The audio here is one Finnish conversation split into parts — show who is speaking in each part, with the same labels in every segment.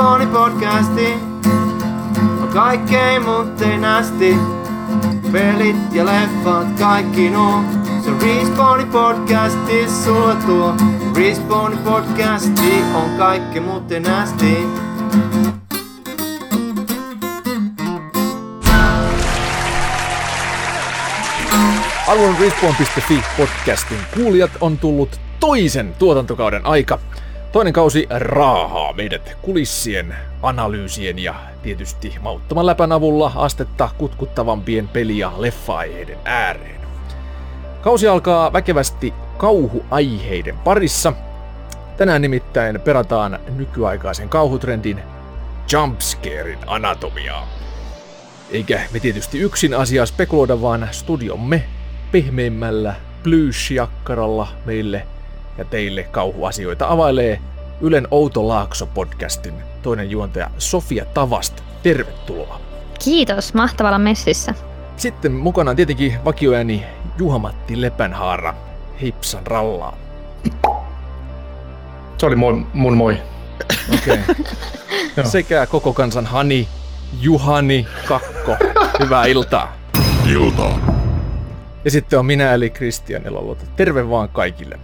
Speaker 1: Respawni podcasti on kaikkein muuten nästi. Pelit ja leffat, kaikki nuo. Se Respawni podcasti sulla tuo. Respawni podcasti on kaikki muuten nästi.
Speaker 2: Arvon Respawn.fi podcastin kuulijat on tullut toisen tuotantokauden aika. Toinen kausi raahaa meidät kulissien, analyysien ja tietysti mauttoman läpän avulla astetta kutkuttavampien peli- ja leffa-aiheiden ääreen. Kausi alkaa väkevästi kauhuaiheiden parissa. Tänään nimittäin perataan nykyaikaisen kauhutrendin jumpscarein anatomiaa. Eikä me tietysti yksin asiaa spekuloida, vaan studiomme pehmeimmällä plyysh-jakkaralla meille ja teille kauhuasioita availee Ylen Outo Laakso-podcastin toinen juontaja Sofia Tavast. Tervetuloa.
Speaker 3: Kiitos, mahtavalla messissä.
Speaker 2: Sitten mukana on tietenkin vakioääni Juhamatti Lepänhaara. Hipsan rallaa.
Speaker 4: Se oli moi, mun moi.
Speaker 2: Okei. Okay. Sekä koko kansan Hani, Juhani Kakko. Hyvää iltaa.
Speaker 5: Iltaa.
Speaker 2: Ja sitten on minä eli Kristian Eloluota. Terve vaan kaikille.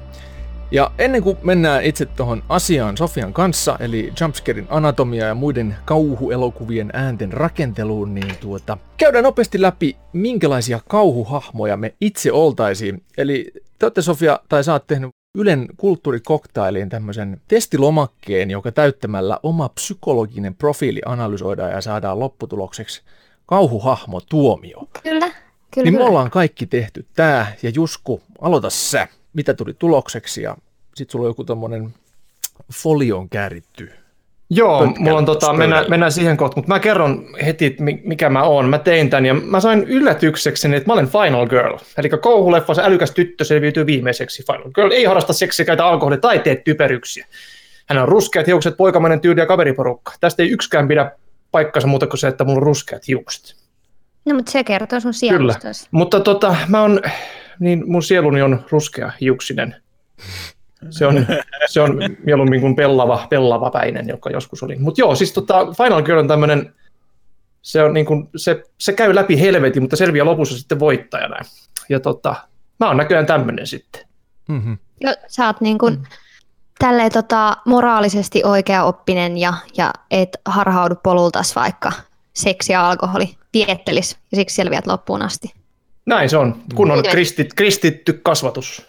Speaker 2: Ja ennen kuin mennään itse tuohon asiaan Sofian kanssa, eli Jumpscarein anatomia ja muiden kauhuelokuvien äänten rakenteluun, niin tuota, käydään nopeasti läpi, minkälaisia kauhuhahmoja me itse oltaisiin. Eli te olette Sofia, tai sä oot tehnyt Ylen kulttuurikoktailiin tämmöisen testilomakkeen, joka täyttämällä oma psykologinen profiili analysoidaan ja saadaan lopputulokseksi kauhuhahmo tuomio.
Speaker 3: Kyllä, kyllä.
Speaker 2: Niin me ollaan kaikki tehty tää, ja Jusku, aloita sä, mitä tuli tulokseksi, ja sit sulla on joku tommonen folioon kääritty.
Speaker 4: Joo,
Speaker 2: Pötkän
Speaker 4: mulla on tota, mennään, mennään siihen kohtaan, mutta mä kerron heti, mikä mä oon. Mä tein tän ja mä sain yllätykseksi, että mä olen Final Girl. Eli kauhuleffa, se älykäs tyttö selviytyy viimeiseksi. Final Girl ei harrasta seksiä, käytä alkoholia tai tee typeryksiä. Hän on ruskeat hiukset, poikamainen tyyli ja kaveriporukka. Tästä ei yksikään pidä paikkansa muuta kuin se, että mulla on ruskeat hiukset.
Speaker 3: No, mutta se kertoo sun
Speaker 4: Kyllä.
Speaker 3: sielustosta.
Speaker 4: Mutta tota, mä on, niin mun sieluni on ruskea hiuksinen. Se on, se on mieluummin kuin pellava, pellava päinen, joka joskus oli. Mutta joo, siis tota, Final Girl on tämmöinen, se, on niin kuin, se, se käy läpi helvetin, mutta selviää lopussa sitten voittajana. Ja tota, mä oon näköjään tämmöinen sitten.
Speaker 2: Mm-hmm.
Speaker 3: Jo, sä oot niin kuin, mm. tälleen tota, moraalisesti oikea oppinen ja, ja et harhaudu polultas vaikka seksi ja alkoholi viettelis ja siksi selviät loppuun asti.
Speaker 4: Näin se on, kun on kristit, kristitty kasvatus.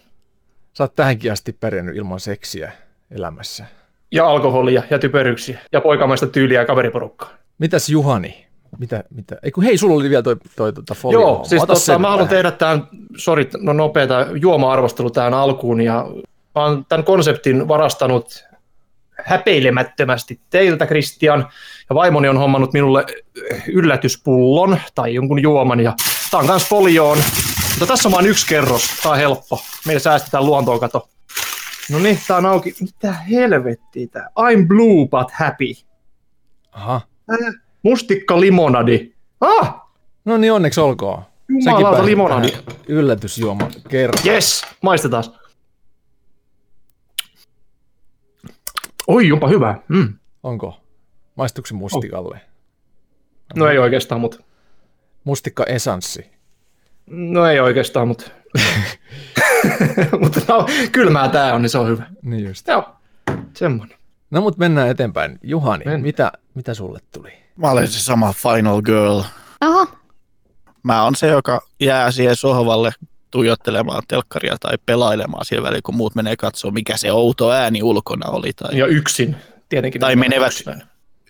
Speaker 2: Sä oot tähänkin asti pärjännyt ilman seksiä elämässä.
Speaker 4: Ja alkoholia ja typeryksiä ja poikamaista tyyliä ja kaveriporukkaa.
Speaker 2: Mitäs Juhani? Mitä, mitä? Ei kun hei, sulla oli vielä toi, toi tota folio.
Speaker 4: Joo, siis
Speaker 2: Ota
Speaker 4: tota, mä haluan tehdä tämän, sori, no nopeata juoma-arvostelu tähän alkuun, ja mä oon tämän konseptin varastanut häpeilemättömästi teiltä, Kristian, ja vaimoni on hommannut minulle yllätyspullon tai jonkun juoman, ja tää on kans folioon, mutta tässä on vain yksi kerros, tää on helppo, meillä säästetään luontoon, kato. No niin, tää on auki, mitä helvettiä tää, I'm blue but happy,
Speaker 2: Aha.
Speaker 4: mustikka limonadi, ah,
Speaker 2: No niin, onneksi olkoon.
Speaker 4: jumalauta limonadi,
Speaker 2: Yllätysjuoma kerran.
Speaker 4: Yes, maistetaan. Oi, jopa hyvä. Mm.
Speaker 2: Onko? Maistuuko se mustikalle?
Speaker 4: No ei oikeastaan, mutta...
Speaker 2: Mustikka esanssi.
Speaker 4: No ei oikeastaan, mutta... mutta no, kylmää tää on, niin se on hyvä.
Speaker 2: Niin just.
Speaker 4: Joo, semmoinen.
Speaker 2: No mut mennään eteenpäin. Juhani,
Speaker 4: Men.
Speaker 2: mitä, mitä sulle tuli?
Speaker 5: Mä olen se sama Final Girl.
Speaker 3: Oho,
Speaker 5: Mä oon se, joka jää siihen sohvalle tuijottelemaan telkkaria tai pelailemaan sillä välillä, kun muut menee katsoa, mikä se outo ääni ulkona oli. Tai
Speaker 4: Ja yksin, tietenkin.
Speaker 5: Tai menevät-
Speaker 4: yksinään.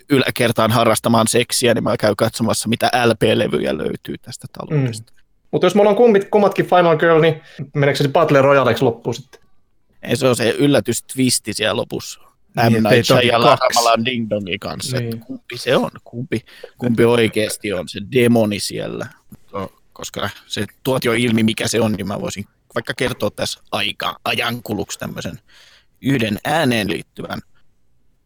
Speaker 5: Yläkertaan harrastamaan seksiä, niin mä käyn katsomassa, mitä LP-levyjä löytyy tästä taloudesta. Mm.
Speaker 4: Mutta jos me ollaan kummit, kummatkin Final Girl, niin meneekö se Battle Royaleksi loppuun sitten?
Speaker 5: Ei, se on se yllätystwisti siellä lopussa.
Speaker 2: Niin,
Speaker 5: M. Night Shyamalan Ding Dongin kanssa.
Speaker 4: Niin.
Speaker 5: Kumpi se on? Kumpi, kumpi oikeasti on se demoni siellä? No, koska se tuot jo ilmi, mikä se on, niin mä voisin vaikka kertoa tässä aika, ajankuluksi tämmöisen yhden ääneen liittyvän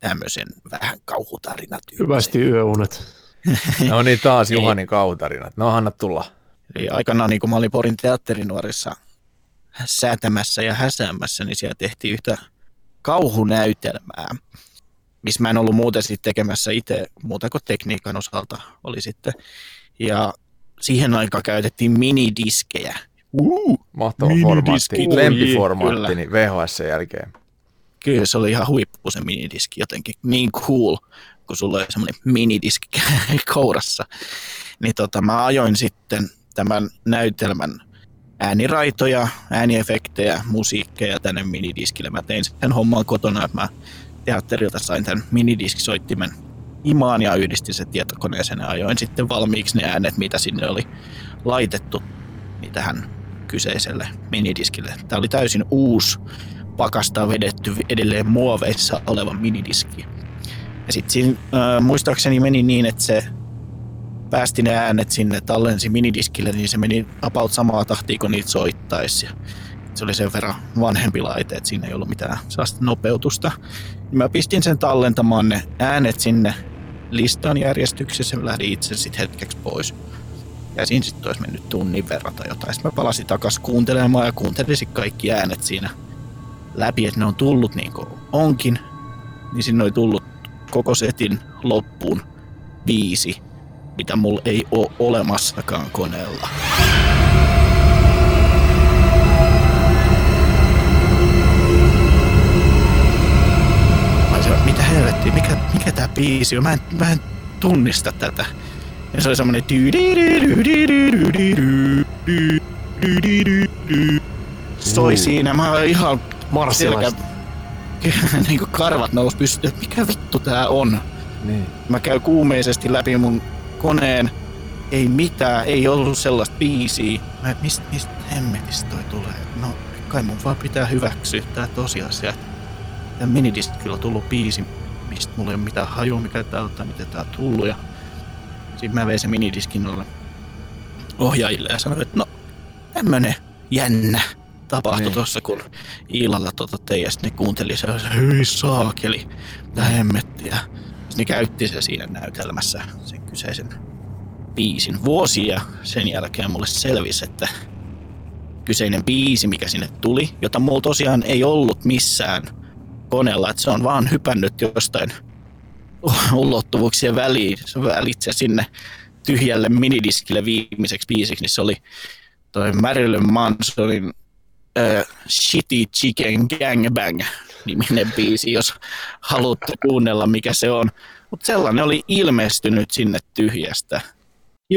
Speaker 5: tämmöisen vähän kauhutarinatyyppisen.
Speaker 4: Hyvästi yöunet.
Speaker 2: No niin, taas Juhanin kautarinat. No anna tulla.
Speaker 5: Eli aikanaan, niin kun mä olin Porin teatterinuorissa säätämässä ja häsäämässä, niin siellä tehtiin yhtä kauhunäytelmää. missä mä en ollut muuten sitten tekemässä itse muuta kuin tekniikan osalta oli sitten. Ja siihen aikaan käytettiin minidiskejä. Uh,
Speaker 2: Mahtava
Speaker 5: Minidiski.
Speaker 2: formaatti, lempiformaatti niin VHS jälkeen.
Speaker 5: Kyllä se oli ihan huippu se minidiski jotenkin. Niin cool, kun sulla oli semmoinen minidiski kourassa. Niin tota, mä ajoin sitten tämän näytelmän ääniraitoja, ääniefektejä, musiikkeja tänne minidiskille. Mä tein sen homman kotona, että mä teatterilta sain tämän minidiskisoittimen imaan ja yhdistin se tietokoneeseen ja ajoin sitten valmiiksi ne äänet, mitä sinne oli laitettu niin tähän kyseiselle minidiskille. Tämä oli täysin uusi pakasta vedetty edelleen muoveissa oleva minidiski. Ja sitten siinä äh, muistaakseni meni niin, että se päästi ne äänet sinne, tallensi minidiskille, niin se meni about samaa tahtia kuin niitä soittaisi. Ja se oli sen verran vanhempi laite, että siinä ei ollut mitään sellaista nopeutusta. Mä pistin sen tallentamaan ne äänet sinne listan järjestyksessä ja lähdin itse sitten hetkeksi pois. Ja siinä sitten olisi mennyt tunnin verran tai jotain. Sitten mä palasin takaisin kuuntelemaan ja kuuntelin sit kaikki äänet siinä läpi, että ne on tullut niin kuin onkin. Niin sinne oli tullut koko setin loppuun viisi, mitä mulla ei ole olemassakaan koneella. Mä että mitä helvettiä, mikä, mikä tää biisi on? Mä en, mä en tunnista tätä. Ja se oli semmonen Soi siinä, mä ihan
Speaker 4: Marssilaista.
Speaker 5: selkä, niin kuin karvat nousi pystyyn, että mikä vittu tää on.
Speaker 2: Niin.
Speaker 5: Mä käyn kuumeisesti läpi mun koneen. Ei mitään, ei ollut sellaista biisiä. Mä, mistä, mistä hemmetistä toi tulee? No, kai mun vaan pitää hyväksyä tää tosiasia, tää minidiskillä on tullut biisi, mistä mulla ei ole mitään hajua, mikä tää on tai miten tää on tullut. Ja sitten mä vein sen minidiskin noille ohjaajille ja sanoin, että no, tämmönen jännä tapahtui
Speaker 2: Niin.
Speaker 5: tuossa, kun Iilalla tota tein, ja sitten ne kuunteli se, hyi saakeli, mitä hemmettiä. Ne käytti se siinä näytelmässä, sen kyseisen biisin. Vuosia sen jälkeen mulle selvisi, että kyseinen biisi, mikä sinne tuli, jota mulla tosiaan ei ollut missään koneella, että se on vaan hypännyt jostain ulottuvuuksien väliin, se välitse sinne tyhjälle minidiskille viimeiseksi biisiksi, niin se oli toi Marilyn Mansonin äh, Shitty Chicken Gangbang niminen biisi, jos haluatte kuunnella mikä se on. Mutta sellainen oli ilmestynyt sinne tyhjästä.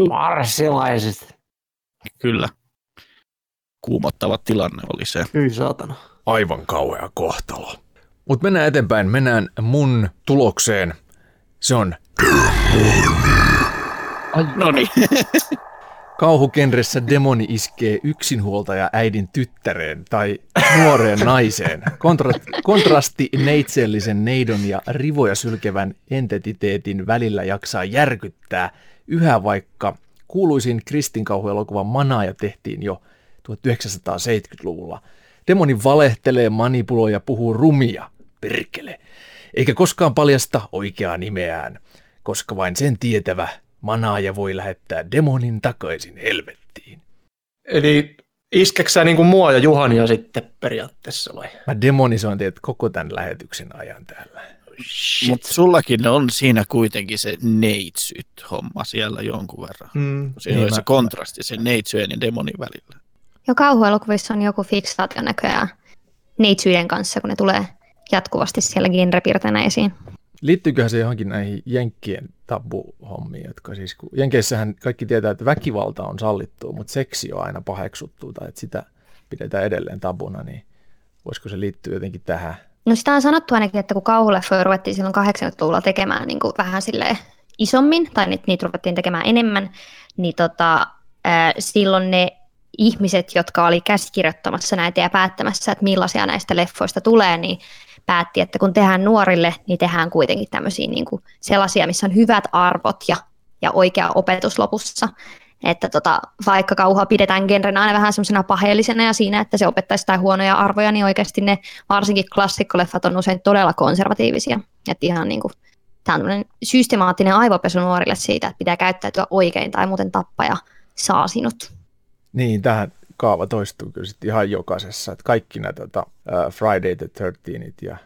Speaker 4: Marssilaiset.
Speaker 5: Kyllä. Kuumottava tilanne oli se.
Speaker 4: Hyi saatana.
Speaker 2: Aivan kauhea kohtalo. Mutta mennään eteenpäin, mennään mun tulokseen. Se on
Speaker 5: No niin.
Speaker 2: Kauhukenressä demoni iskee yksinhuoltaja äidin tyttäreen tai nuoreen naiseen. Kontra- kontrasti neitsellisen neidon ja rivoja sylkevän entiteetin välillä jaksaa järkyttää yhä vaikka kuuluisin kristinkauhuelokuvan Manaaja tehtiin jo 1970-luvulla. Demoni valehtelee, manipuloi ja puhuu rumia, perkele, eikä koskaan paljasta oikeaa nimeään, koska vain sen tietävä manaaja voi lähettää demonin takaisin helvettiin.
Speaker 4: Eli iskeksä niin kuin mua ja Juhania sitten periaatteessa vai?
Speaker 2: Mä demonisoin teidät koko tämän lähetyksen ajan täällä.
Speaker 5: Mutta sullakin on siinä kuitenkin se neitsyt homma siellä jonkun verran.
Speaker 4: Mm.
Speaker 5: Siinä
Speaker 2: Niin
Speaker 5: oli
Speaker 2: mä-
Speaker 5: se kontrasti sen neitsyjen ja demonin välillä.
Speaker 3: Jo kauhuelokuvissa on joku fiksaatio näköjään neitsyiden kanssa, kun ne tulee jatkuvasti siellä genrepiirteinä esiin.
Speaker 2: Liittyyköhän se johonkin näihin Jenkkien tabuhommiin, jotka siis, kun Jenkeissähän kaikki tietää, että väkivalta on sallittua, mutta seksi on aina paheksuttua tai että sitä pidetään edelleen tabuna, niin voisiko se liittyä jotenkin tähän?
Speaker 3: No sitä on sanottu ainakin, että kun kauhuleffoja ruvettiin silloin 80-luvulla tekemään niin kuin vähän silleen isommin, tai niitä, niitä ruvettiin tekemään enemmän, niin tota, ää, silloin ne ihmiset, jotka oli käsikirjoittamassa näitä ja päättämässä, että millaisia näistä leffoista tulee, niin päätti, että kun tehdään nuorille, niin tehdään kuitenkin tämmöisiä niin kuin sellaisia, missä on hyvät arvot ja, ja oikea opetus lopussa. Että tota, vaikka kauhua pidetään genrenä aina vähän semmoisena paheellisena ja siinä, että se opettaisi jotain huonoja arvoja, niin oikeasti ne varsinkin klassikkoleffat on usein todella konservatiivisia. Että ihan niin kuin, tämä on tämmöinen systemaattinen aivopesu nuorille siitä, että pitää käyttäytyä oikein tai muuten tappaja saa sinut.
Speaker 2: Niin, tähän kaava toistuu kyllä sitten ihan jokaisessa, että kaikki nämä tota, uh, Friday the 13 ja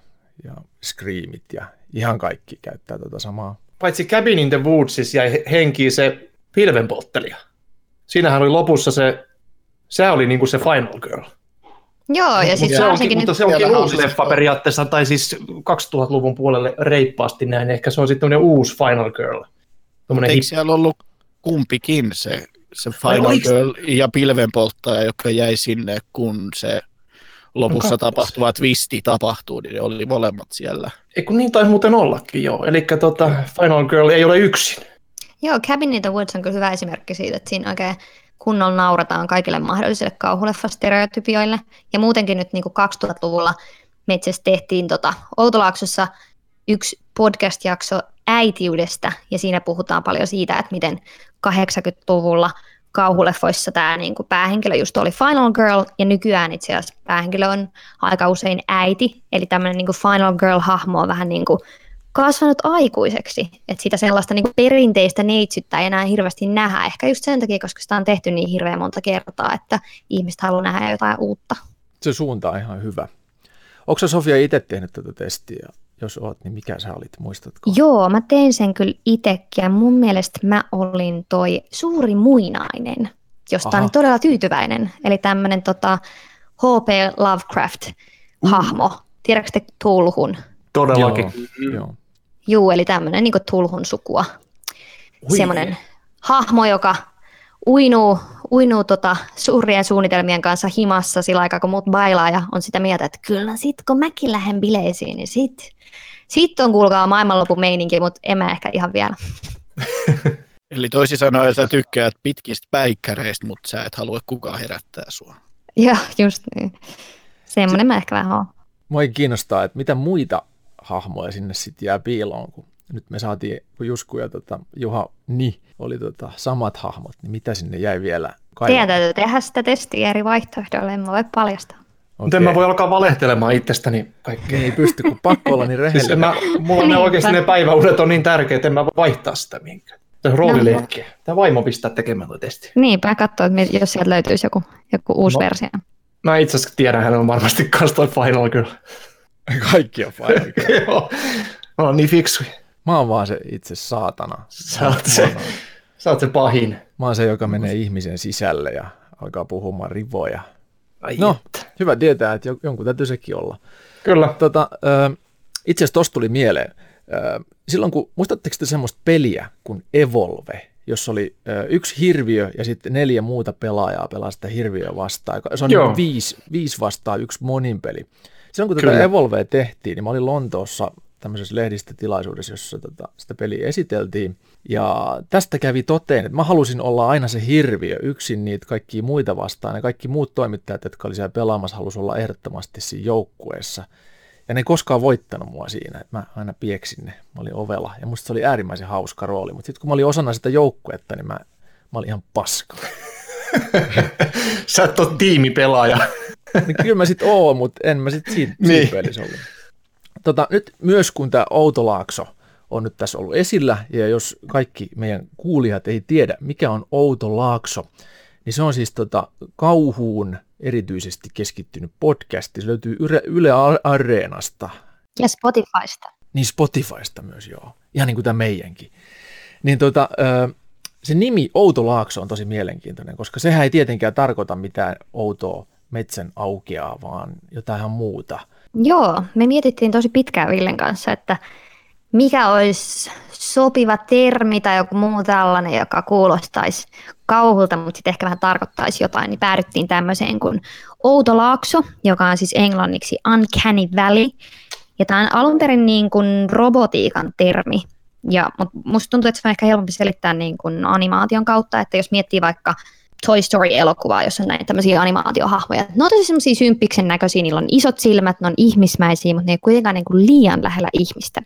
Speaker 2: ja Screamit ja ihan kaikki käyttää tota samaa.
Speaker 4: Paitsi Cabin in the Woodsissa jäi henkiin se pilvenpolttelija. Siinähän oli lopussa se, se oli niinku se Final Girl.
Speaker 3: Joo, ja sitten
Speaker 4: se onkin,
Speaker 3: varsinkin
Speaker 4: mutta se onkin uusi leffa periaatteessa, tai siis 2000-luvun puolelle reippaasti näin. Ehkä se on sitten tämmöinen uusi Final Girl.
Speaker 5: Eikö
Speaker 4: hip...
Speaker 5: siellä ollut kumpikin se, se Final
Speaker 4: oliks-
Speaker 5: Girl ja pilvenpolttaja, joka jäi sinne, kun se lopussa
Speaker 4: kakkos.
Speaker 5: tapahtuva twisti tapahtuu, niin ne oli molemmat siellä.
Speaker 4: Ei kun niin taisi muuten ollakin, joo. Eli tota, Final Girl ei ole yksin.
Speaker 3: Joo, Cabin in the Woods on kyllä hyvä esimerkki siitä, että siinä oikein kunnolla naurataan kaikille mahdollisille kauhuleffastereotypioille. Ja muutenkin nyt niin kuin 2000-luvulla me itse asiassa tehtiin tota, Outolaaksossa yksi podcast-jakso äitiydestä, ja siinä puhutaan paljon siitä, että miten 80-luvulla kauhuleffoissa tämä niin kuin päähenkilö just oli Final Girl, ja nykyään itse asiassa päähenkilö on aika usein äiti, eli tämmöinen niin kuin Final Girl-hahmo on vähän niin kuin kasvanut aikuiseksi, että sitä sellaista niin kuin perinteistä neitsyttä ei enää hirveästi nähdä, ehkä just sen takia, koska sitä on tehty niin hirveän monta kertaa, että ihmiset haluaa nähdä jotain uutta.
Speaker 2: Se suunta on ihan hyvä. Onko Sofia itse tehnyt tätä testiä? Jos oot, niin mikä sä olit, muistatko?
Speaker 3: Joo, mä tein sen kyllä itsekin ja mun mielestä mä olin toi suuri muinainen, josta
Speaker 2: Aha.
Speaker 3: on todella tyytyväinen. Eli tämmöinen tota, H.P. Lovecraft-hahmo. Tiedätkö te Tulhun?
Speaker 4: Todellakin.
Speaker 2: Joo, joo.
Speaker 3: Juu, eli tämmöinen niin Tulhun sukua. Semmoinen hahmo, joka uinuu, uinuu tota suurien suunnitelmien kanssa himassa sillä aikaa, kun muut bailaa ja on sitä mieltä, että kyllä sit kun mäkin lähden bileisiin, niin sit, sit on kuulkaa maailmanlopun meininki, mutta en mä ehkä ihan vielä.
Speaker 5: Eli toisin sanoen sä tykkäät pitkistä päikkäreistä, mutta sä et halua kukaan herättää sua.
Speaker 3: Joo, just niin. Semmoinen mä ehkä vähän oon.
Speaker 2: Mua ei kiinnostaa, että mitä muita hahmoja sinne sitten jää piiloon, kun nyt me saatiin, kun Jusku ja tota, Juha Ni oli tota, samat hahmot, niin mitä sinne jäi vielä
Speaker 3: Teidän
Speaker 2: kaivamaan?
Speaker 3: täytyy tehdä sitä testiä eri vaihtoehdoilla, en mä voi paljastaa.
Speaker 4: Miten mä voi alkaa valehtelemaan itsestäni kaikkea?
Speaker 2: Niin, ei pysty, kun pakko olla niin
Speaker 4: Siis en
Speaker 2: rehellinen.
Speaker 4: mä, mulla ne
Speaker 3: Niinpä.
Speaker 4: oikeasti ne päiväunet on niin tärkeät, että en mä voi vaihtaa sitä mihinkään. Tämä roolileikkiä. Tämä vaimo pistää tekemään tuo testi.
Speaker 3: Niinpä, katso, että jos sieltä löytyisi joku, joku uusi
Speaker 4: No.
Speaker 3: versio.
Speaker 4: Mä itse asiassa tiedän, hän on varmasti kans toi Final Girl.
Speaker 2: Kaikki on Final Girl.
Speaker 4: Joo. Mä oon niin fiksuja.
Speaker 2: Mä oon vaan se itse saatana.
Speaker 4: Sä oot se, sä oot se pahin.
Speaker 2: Mä oon se, joka menee ihmisen sisälle ja alkaa puhumaan rivoja.
Speaker 4: Ai
Speaker 2: No,
Speaker 4: että.
Speaker 2: hyvä tietää, että jo- jonkun täytyy sekin olla.
Speaker 4: Kyllä.
Speaker 2: Tota, itse asiassa tosta tuli mieleen. Silloin kun, muistatteko te semmoista peliä kuin Evolve, jossa oli yksi hirviö ja sitten neljä muuta pelaajaa pelaa sitä hirviöä vastaan. Se on
Speaker 4: Joo.
Speaker 2: niin viisi, viisi vastaan yksi monin peli. Silloin kun
Speaker 4: Kyllä.
Speaker 2: tätä Evolvea tehtiin, niin mä olin Lontoossa tämmöisessä lehdistötilaisuudessa, jossa tota, sitä peliä esiteltiin. Ja tästä kävi toteen, että mä halusin olla aina se hirviö, yksin niitä kaikkia muita vastaan. Ja kaikki muut toimittajat, jotka oli siellä pelaamassa, halusi olla ehdottomasti siinä joukkueessa. Ja ne ei koskaan voittanut mua siinä, että mä aina pieksin ne. Mä olin ovela ja musta se oli äärimmäisen hauska rooli. Mutta sitten kun mä olin osana sitä joukkuetta, niin mä, mä olin ihan paska.
Speaker 4: Sä et ole tiimipelaaja.
Speaker 2: Niin kyllä mä sit oon, mutta en mä sit siitä, siitä
Speaker 4: Niin.
Speaker 2: pelissä ollut. Tota, nyt myös kun tämä Outolaakso on nyt tässä ollut esillä, ja jos kaikki meidän kuulijat ei tiedä, mikä on Outolaakso, niin se on siis tota, kauhuun erityisesti keskittynyt podcast. Se löytyy Yle, Yle Areenasta,
Speaker 3: Ja Spotifysta.
Speaker 2: niin Spotifysta myös joo, ihan niin kuin tämä meidänkin. Niin tota, se nimi Outo Laakso on tosi mielenkiintoinen, koska sehän ei tietenkään tarkoita mitään outoa metsän aukeaa, vaan jotain muuta.
Speaker 3: Joo, me mietittiin tosi pitkään Villen kanssa, että mikä olisi sopiva termi tai joku muu tällainen, joka kuulostaisi kauhulta, mutta sitten ehkä vähän tarkoittaisi jotain, niin päädyttiin tämmöiseen kuin outo laakso, joka on siis englanniksi uncanny valley. Ja tämä on alun perin niin kuin robotiikan termi, ja, mutta musta tuntuu, että se on ehkä helpompi selittää niin kuin animaation kautta, että jos miettii vaikka Toy Story-elokuvaa, jossa on näitä tämmöisiä animaatiohahmoja. Ne on tosi semmoisia symppiksen näköisiä, niillä on isot silmät, ne on ihmismäisiä, mutta ne ei kuitenkaan niin kuin liian lähellä ihmistä.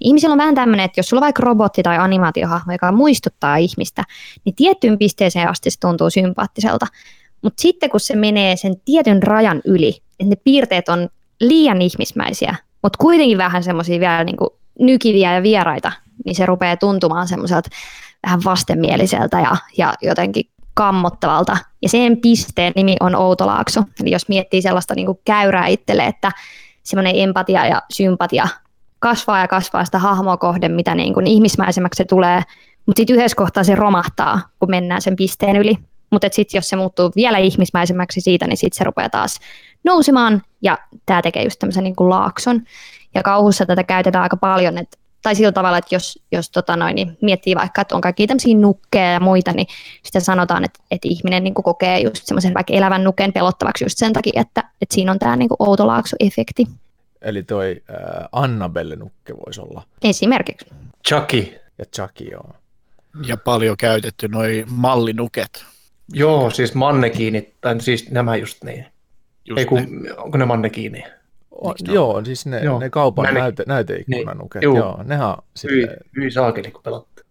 Speaker 3: Ihmisillä on vähän tämmöinen, että jos sulla on vaikka robotti tai animaatiohahmo, joka muistuttaa ihmistä, niin tiettyyn pisteeseen asti se tuntuu sympaattiselta. Mutta sitten kun se menee sen tietyn rajan yli, että ne piirteet on liian ihmismäisiä, mutta kuitenkin vähän semmoisia vielä niin kuin nykiviä ja vieraita, niin se rupeaa tuntumaan semmoiselta vähän vastenmieliseltä ja, ja jotenkin kammottavalta. Ja sen pisteen nimi on Outolaakso. Eli jos miettii sellaista niin käyrää itselle, että semmoinen empatia ja sympatia kasvaa ja kasvaa sitä hahmoa kohden, mitä niin kuin ihmismäisemmäksi se tulee, mutta sitten yhdessä kohtaa se romahtaa, kun mennään sen pisteen yli. Mutta sitten jos se muuttuu vielä ihmismäisemmäksi siitä, niin sitten se rupeaa taas nousemaan, ja tämä tekee just tämmöisen niin laakson. Ja kauhussa tätä käytetään aika paljon, että tai sillä tavalla, että jos, jos tota noin, niin miettii vaikka, että on kaikki tämmöisiä nukkeja ja muita, niin sitten sanotaan, että, että ihminen niin kokee just semmoisen vaikka elävän nuken pelottavaksi just sen takia, että, että siinä on tämä niin outolaaksu-efekti.
Speaker 2: Eli toi äh, Annabelle-nukke voisi olla.
Speaker 3: Esimerkiksi.
Speaker 4: Chucky.
Speaker 2: Ja Chucky, joo.
Speaker 5: Ja paljon käytetty noi mallinuket.
Speaker 4: Joo, siis mannekiinit, tai siis nämä just niin.
Speaker 5: Just
Speaker 4: Ei kun,
Speaker 5: ne.
Speaker 4: onko ne mannekiini?
Speaker 2: O,
Speaker 5: Eikö ne
Speaker 2: joo, siis ne,
Speaker 4: Joo.
Speaker 2: ne kaupan
Speaker 4: Mä ne-
Speaker 2: näyte, näyteikkunanuket,
Speaker 4: Niin, juu.
Speaker 2: joo, nehän on
Speaker 4: Hyi,
Speaker 2: sitten,
Speaker 4: hyi saakeli, kun pelottaa.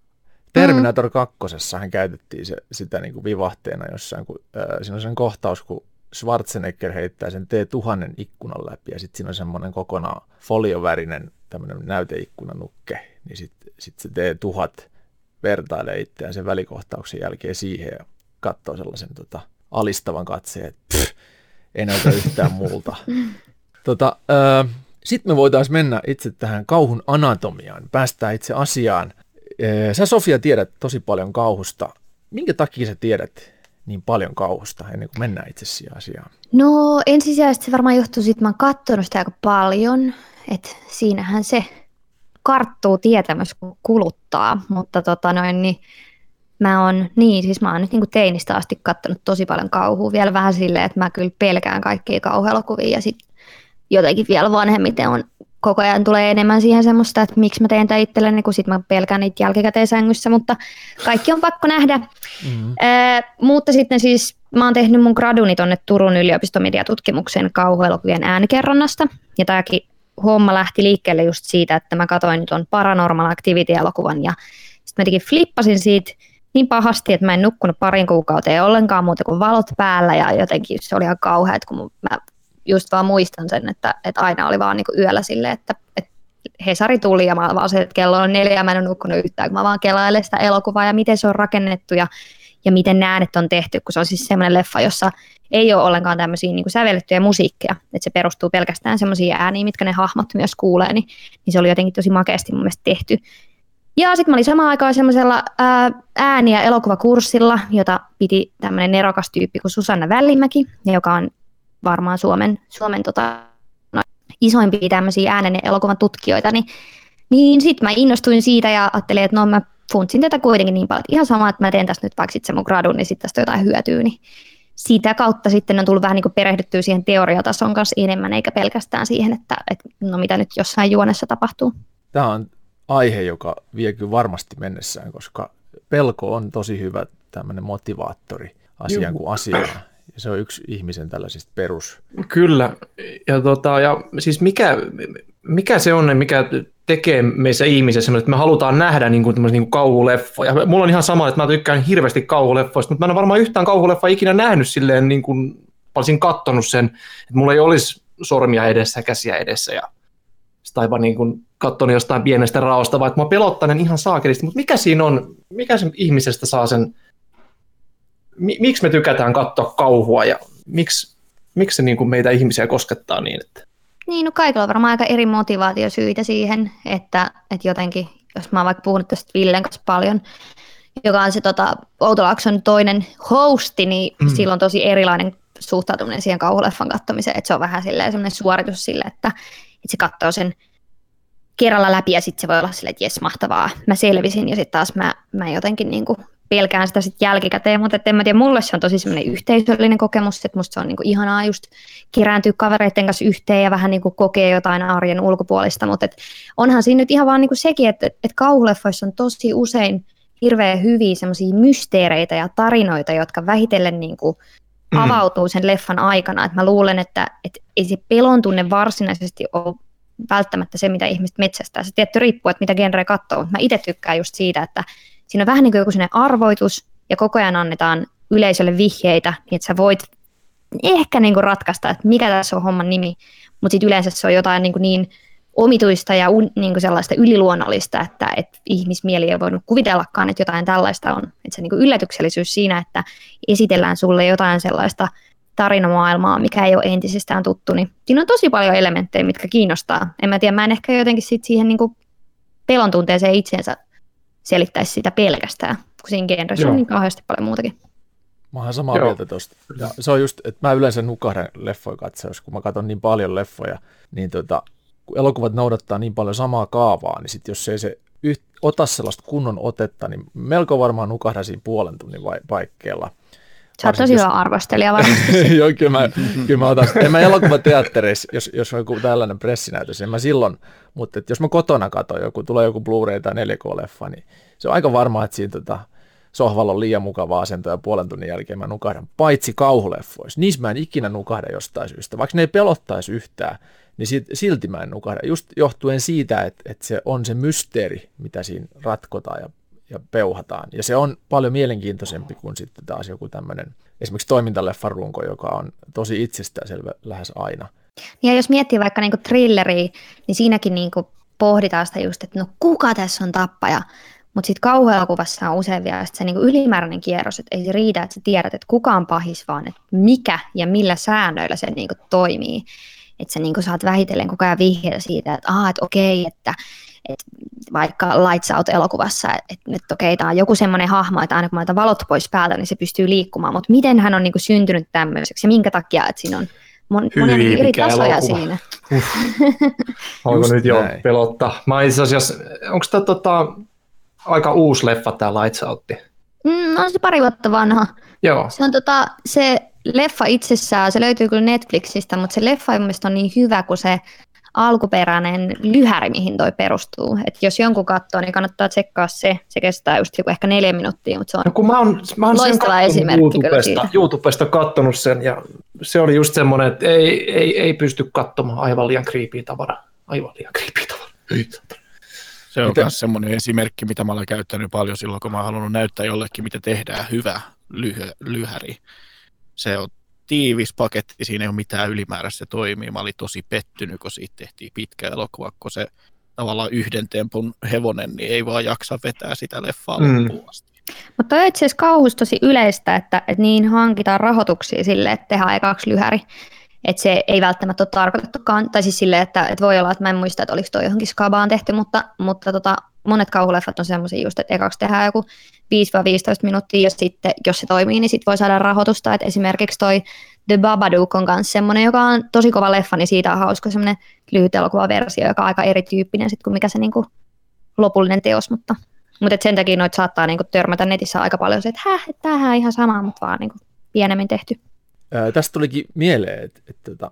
Speaker 2: Terminator 2. hän käytettiin se, sitä niin kuin vivahteena jossain, kun äh, siinä on sen kohtaus, kun Schwarzenegger heittää sen T1000 ikkunan läpi ja sitten siinä on semmoinen kokonaan foliovärinen tämmöinen näyteikkunanukke, niin sitten sit se T1000 vertailee itseään sen välikohtauksen jälkeen siihen ja katsoo sellaisen tota, alistavan katseen, että pff, ei näytä yhtään muulta. Tota, sitten me voitaisiin mennä itse tähän kauhun anatomiaan, päästään itse asiaan. Ö, Sä Sofia tiedät tosi paljon kauhusta. Minkä takia sä tiedät niin paljon kauhusta ennen kuin mennään itse siihen asiaan?
Speaker 3: No ensisijaisesti se varmaan johtuu siitä, että mä oon katsonut sitä aika paljon, että siinähän se karttuu tietämys, kun kuluttaa, mutta tota noin, niin mä oon, niin siis mä oon nyt niin kuin teinistä asti katsonut tosi paljon kauhua, vielä vähän silleen, että mä kyllä pelkään kaikkia kauhuelokuvia ja sitten jotenkin vielä vanhemmiten on koko ajan tulee enemmän siihen semmoista, että miksi mä teen tätä itselleni, kun sit mä pelkään niitä jälkikäteen sängyssä, mutta kaikki on pakko nähdä.
Speaker 2: Mm-hmm.
Speaker 3: Ää, mutta sitten siis mä oon tehnyt mun graduni tonne Turun yliopiston mediatutkimuksen kauhuelokuvien äänikerronnasta. Ja tämäkin homma lähti liikkeelle just siitä, että mä katsoin tuon Paranormal Activity-elokuvan ja sitten mä jotenkin flippasin siitä niin pahasti, että mä en nukkunut parin kuukauteen ollenkaan muuta kuin valot päällä ja jotenkin se oli ihan kauhea, että kun mä just vaan muistan sen, että, että aina oli vaan niin yöllä silleen, että, että Hesari tuli ja mä vaan se, että kello on neljä ja mä en ole nukkunut yhtään, kun mä vaan kelailen sitä elokuvaa ja miten se on rakennettu ja, ja miten nämä äänet on tehty, kun se on siis semmoinen leffa, jossa ei ole ollenkaan tämmöisiä niin sävellettyjä musiikkia, että se perustuu pelkästään semmoisiin ääniin, mitkä ne hahmot myös kuulee, niin, niin se oli jotenkin tosi makeasti mun mielestä tehty. Ja sitten mä olin samaan aikaan semmoisella ää, ääni- ja elokuvakurssilla, jota piti tämmöinen nerokas tyyppi kuin Susanna Vällimäki, joka on varmaan Suomen, Suomen tota, no, isoimpia tämmöisiä äänen ja elokuvan tutkijoita, niin, niin sitten mä innostuin siitä ja ajattelin, että no mä funtsin tätä kuitenkin niin paljon, että ihan sama, että mä teen tässä nyt vaikka sitten mun gradun, niin sitten tästä jotain hyötyä, niin sitä kautta sitten on tullut vähän niin kuin perehdyttyä siihen teoriatason kanssa enemmän, eikä pelkästään siihen, että, että no mitä nyt jossain juonessa tapahtuu.
Speaker 2: Tämä on aihe, joka vie kyllä varmasti mennessään, koska pelko on tosi hyvä tämmöinen motivaattori asiaan kuin asiaan. Se on yksi ihmisen tällaisista perus.
Speaker 4: Kyllä, ja, tota, ja siis mikä, mikä se on, mikä tekee meissä semmoinen, että me halutaan nähdä niin kuin, niin kuin kauhuleffoja. Mulla on ihan sama, että mä tykkään hirveästi kauhuleffoista, mutta mä en ole varmaan yhtään kauhuleffa ikinä nähnyt silleen, niin kuin olisin kattonut sen, että mulla ei olisi sormia edessä, käsiä edessä ja sitä aivan niin kuin katsonut jostain pienestä raosta, vaikka mä pelottanen ihan saakelisti, mutta mikä siinä on, mikä sen ihmisestä saa sen, miksi me tykätään katsoa kauhua ja miksi, miksi se niin kuin meitä ihmisiä koskettaa niin, että
Speaker 3: niin, no kaikilla on varmaan aika eri motivaatiosyitä siihen, että, että jotenkin, jos mä oon vaikka puhunut tästä Villen kanssa paljon, joka on se tota, Outolakson toinen hosti, niin mm. sillä on tosi erilainen suhtautuminen siihen kauhuleffan katsomiseen, että se on vähän silleen semmoinen suoritus sille, että, että se katsoo sen kerralla läpi ja sitten se voi olla silleen, että jes, mahtavaa, mä selvisin ja sitten taas mä, mä jotenkin niin kuin pelkään sitä sitten jälkikäteen, mutta en mä tiedä, mulle se on tosi semmoinen yhteisöllinen kokemus, että musta se on niinku ihanaa just kerääntyä kavereiden kanssa yhteen ja vähän niinku kokea jotain arjen ulkopuolista, mutta et onhan siinä nyt ihan vaan niinku sekin, että et kauhuleffoissa on tosi usein hirveän hyviä semmoisia mysteereitä ja tarinoita, jotka vähitellen niinku avautuu sen leffan aikana. Et mä luulen, että et ei se pelon tunne varsinaisesti ole välttämättä se, mitä ihmiset metsästää. Se tietty riippuu, että mitä genreä katsoo. Mä itse tykkään just siitä, että siinä on vähän niin kuin joku arvoitus, ja koko ajan annetaan yleisölle vihjeitä, niin että sä voit ehkä niin kuin ratkaista, että mikä tässä on homman nimi, mutta sitten yleensä se on jotain niin, kuin niin omituista ja un, niin kuin sellaista yliluonnollista, että, että ihmismieli ei voinut kuvitellakaan, että jotain tällaista on. Että se niin kuin yllätyksellisyys siinä, että esitellään sulle jotain sellaista tarinamaailmaa, mikä ei ole entisestään tuttu, niin siinä on tosi paljon elementtejä, mitkä kiinnostaa. En mä tiedä, mä en ehkä jotenkin sit siihen niin kuin pelon tunteeseen itsensä selittäisi sitä pelkästään, kun siinä genressä on niin kauheasti paljon muutakin.
Speaker 2: Mä oon samaa Joo. mieltä tosta. Ja se on just, että mä yleensä nukahdan leffoja katsoessa, kun mä katson niin paljon leffoja, niin tota, kun elokuvat noudattaa niin paljon samaa kaavaa, niin sit jos ei se yht, ota sellaista kunnon otetta, niin melko varmaan nukahdan siinä puolen tunnin vai, paikkeella.
Speaker 3: Sä oot tosi hyvä arvostelija varmasti.
Speaker 2: Joo, kyllä mä, kyllä mä otan. En mä elokuvateattereissa, jos, jos on joku tällainen pressinäytös, en mä silloin, mutta jos mä kotona katson, joku, tulee joku Blu-ray tai 4K-leffa, niin se on aika varmaa, että siinä tota, sohvalla on liian mukava asento ja puolen tunnin jälkeen mä nukahdan, paitsi kauhuleffoissa. Niissä mä en ikinä nukahda jostain syystä, vaikka ne ei pelottaisi yhtään, niin silti mä en nukahda. Just johtuen siitä, että, että se on se mysteeri, mitä siinä ratkotaan ja, ja peuhataan. Ja se on paljon mielenkiintoisempi kuin sitten taas joku tämmöinen esimerkiksi toimintaleffan runko, joka on tosi itsestäänselvä lähes aina.
Speaker 3: Ja jos miettii vaikka niinku thrilleriä, niin siinäkin niinku pohditaan sitä just, että no kuka tässä on tappaja, mutta sitten kauhuelokuvassa on usein vielä se niinku ylimääräinen kierros, että ei se riitä, että sä tiedät, että kuka on pahis, vaan että mikä ja millä säännöillä se niinku toimii. Että sä niinku saat vähitellen koko ajan vihjeitä siitä, että, aha, että okei, että, että vaikka Lights Out-elokuvassa, että, että okei, tämä on joku semmoinen hahmo, että aina kun mä valot pois päältä, niin se pystyy liikkumaan, mutta miten hän on niinku syntynyt tämmöiseksi ja minkä takia, että siinä on mon, monia niinku eri tasoja elokuva. siinä.
Speaker 4: Onko nyt jo pelottaa? Mä itse asiassa, onko tämä tota, aika uusi leffa tämä Lights Out?
Speaker 3: Mm, on se pari vuotta vanha.
Speaker 4: Joo.
Speaker 3: Se on tota, se leffa itsessään, se löytyy kyllä Netflixistä, mutta se leffa on niin hyvä, kun se alkuperäinen lyhäri, mihin toi perustuu. Et jos jonkun katsoo, niin kannattaa tsekkaa se. Se kestää just joku ehkä neljä minuuttia, mutta se on no, kun mä oon, mä oon loistava esimerkki YouTubesta,
Speaker 4: YouTubesta kattonut sen, ja se oli just semmoinen, että ei, ei, ei pysty katsomaan aivan liian creepy tavaraa. Aivan liian creepy tavaraa.
Speaker 5: Se on myös semmoinen esimerkki, mitä mä olen käyttänyt paljon silloin, kun mä oon halunnut näyttää jollekin, mitä tehdään hyvä lyhy- lyhäri. Se on tiivis paketti, siinä ei ole mitään ylimääräistä, se toimii. Mä olin tosi pettynyt, kun siitä tehtiin pitkä elokuva, kun se tavallaan yhden tempun hevonen, niin ei vaan jaksa vetää sitä leffaa mm. loppuun asti.
Speaker 3: Mutta on itse asiassa kauhus tosi yleistä, että, että niin hankitaan rahoituksia sille, että tehdään ekaksi lyhäri. Että se ei välttämättä ole tarkoitettukaan, tai siis silleen, että, että voi olla, että mä en muista, että oliko toi johonkin skabaan tehty, mutta, mutta tota, monet kauhuleffat on semmoisia just, että ekaksi tehdään joku 5-15 minuuttia, ja sitten jos se toimii, niin sitten voi saada rahoitusta, että esimerkiksi toi The Babadook on myös semmoinen, joka on tosi kova leffa, niin siitä on hauska semmoinen lyhyt elokuvaversio, joka on aika erityyppinen sitten kuin mikä se niinku lopullinen teos, mutta, mutta et sen takia noita saattaa niinku törmätä netissä aika paljon se, että häh, että tämähän on ihan sama, mutta vaan niinku pienemmin tehty.
Speaker 2: Ää, tästä tulikin mieleen, että, että, että tota,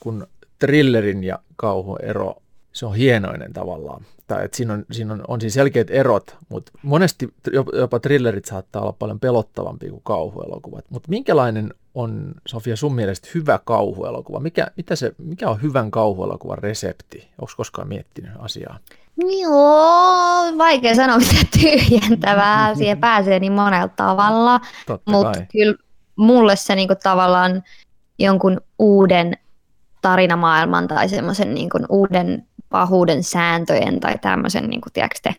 Speaker 2: kun thrillerin ja kauhun ero, se on hienoinen tavallaan. Tai että siinä on, siinä on, on siis selkeät erot, mutta monesti jopa thrillerit saattaa olla paljon pelottavampi kuin kauhuelokuvat. Mutta minkälainen on, Sofia, sun mielestä hyvä kauhuelokuva? Mikä, mitä se, mikä on hyvän kauhuelokuvan resepti? Onko koskaan miettinyt asiaa?
Speaker 3: Joo, vaikea sanoa mitä tyhjentävää. Siihen pääsee niin monella tavalla. Mutta kyllä mulle se niinku tavallaan jonkun uuden tarinamaailman tai semmoisen niinku uuden pahuuden sääntöjen tai tämmöisen niinku, tiedätkö,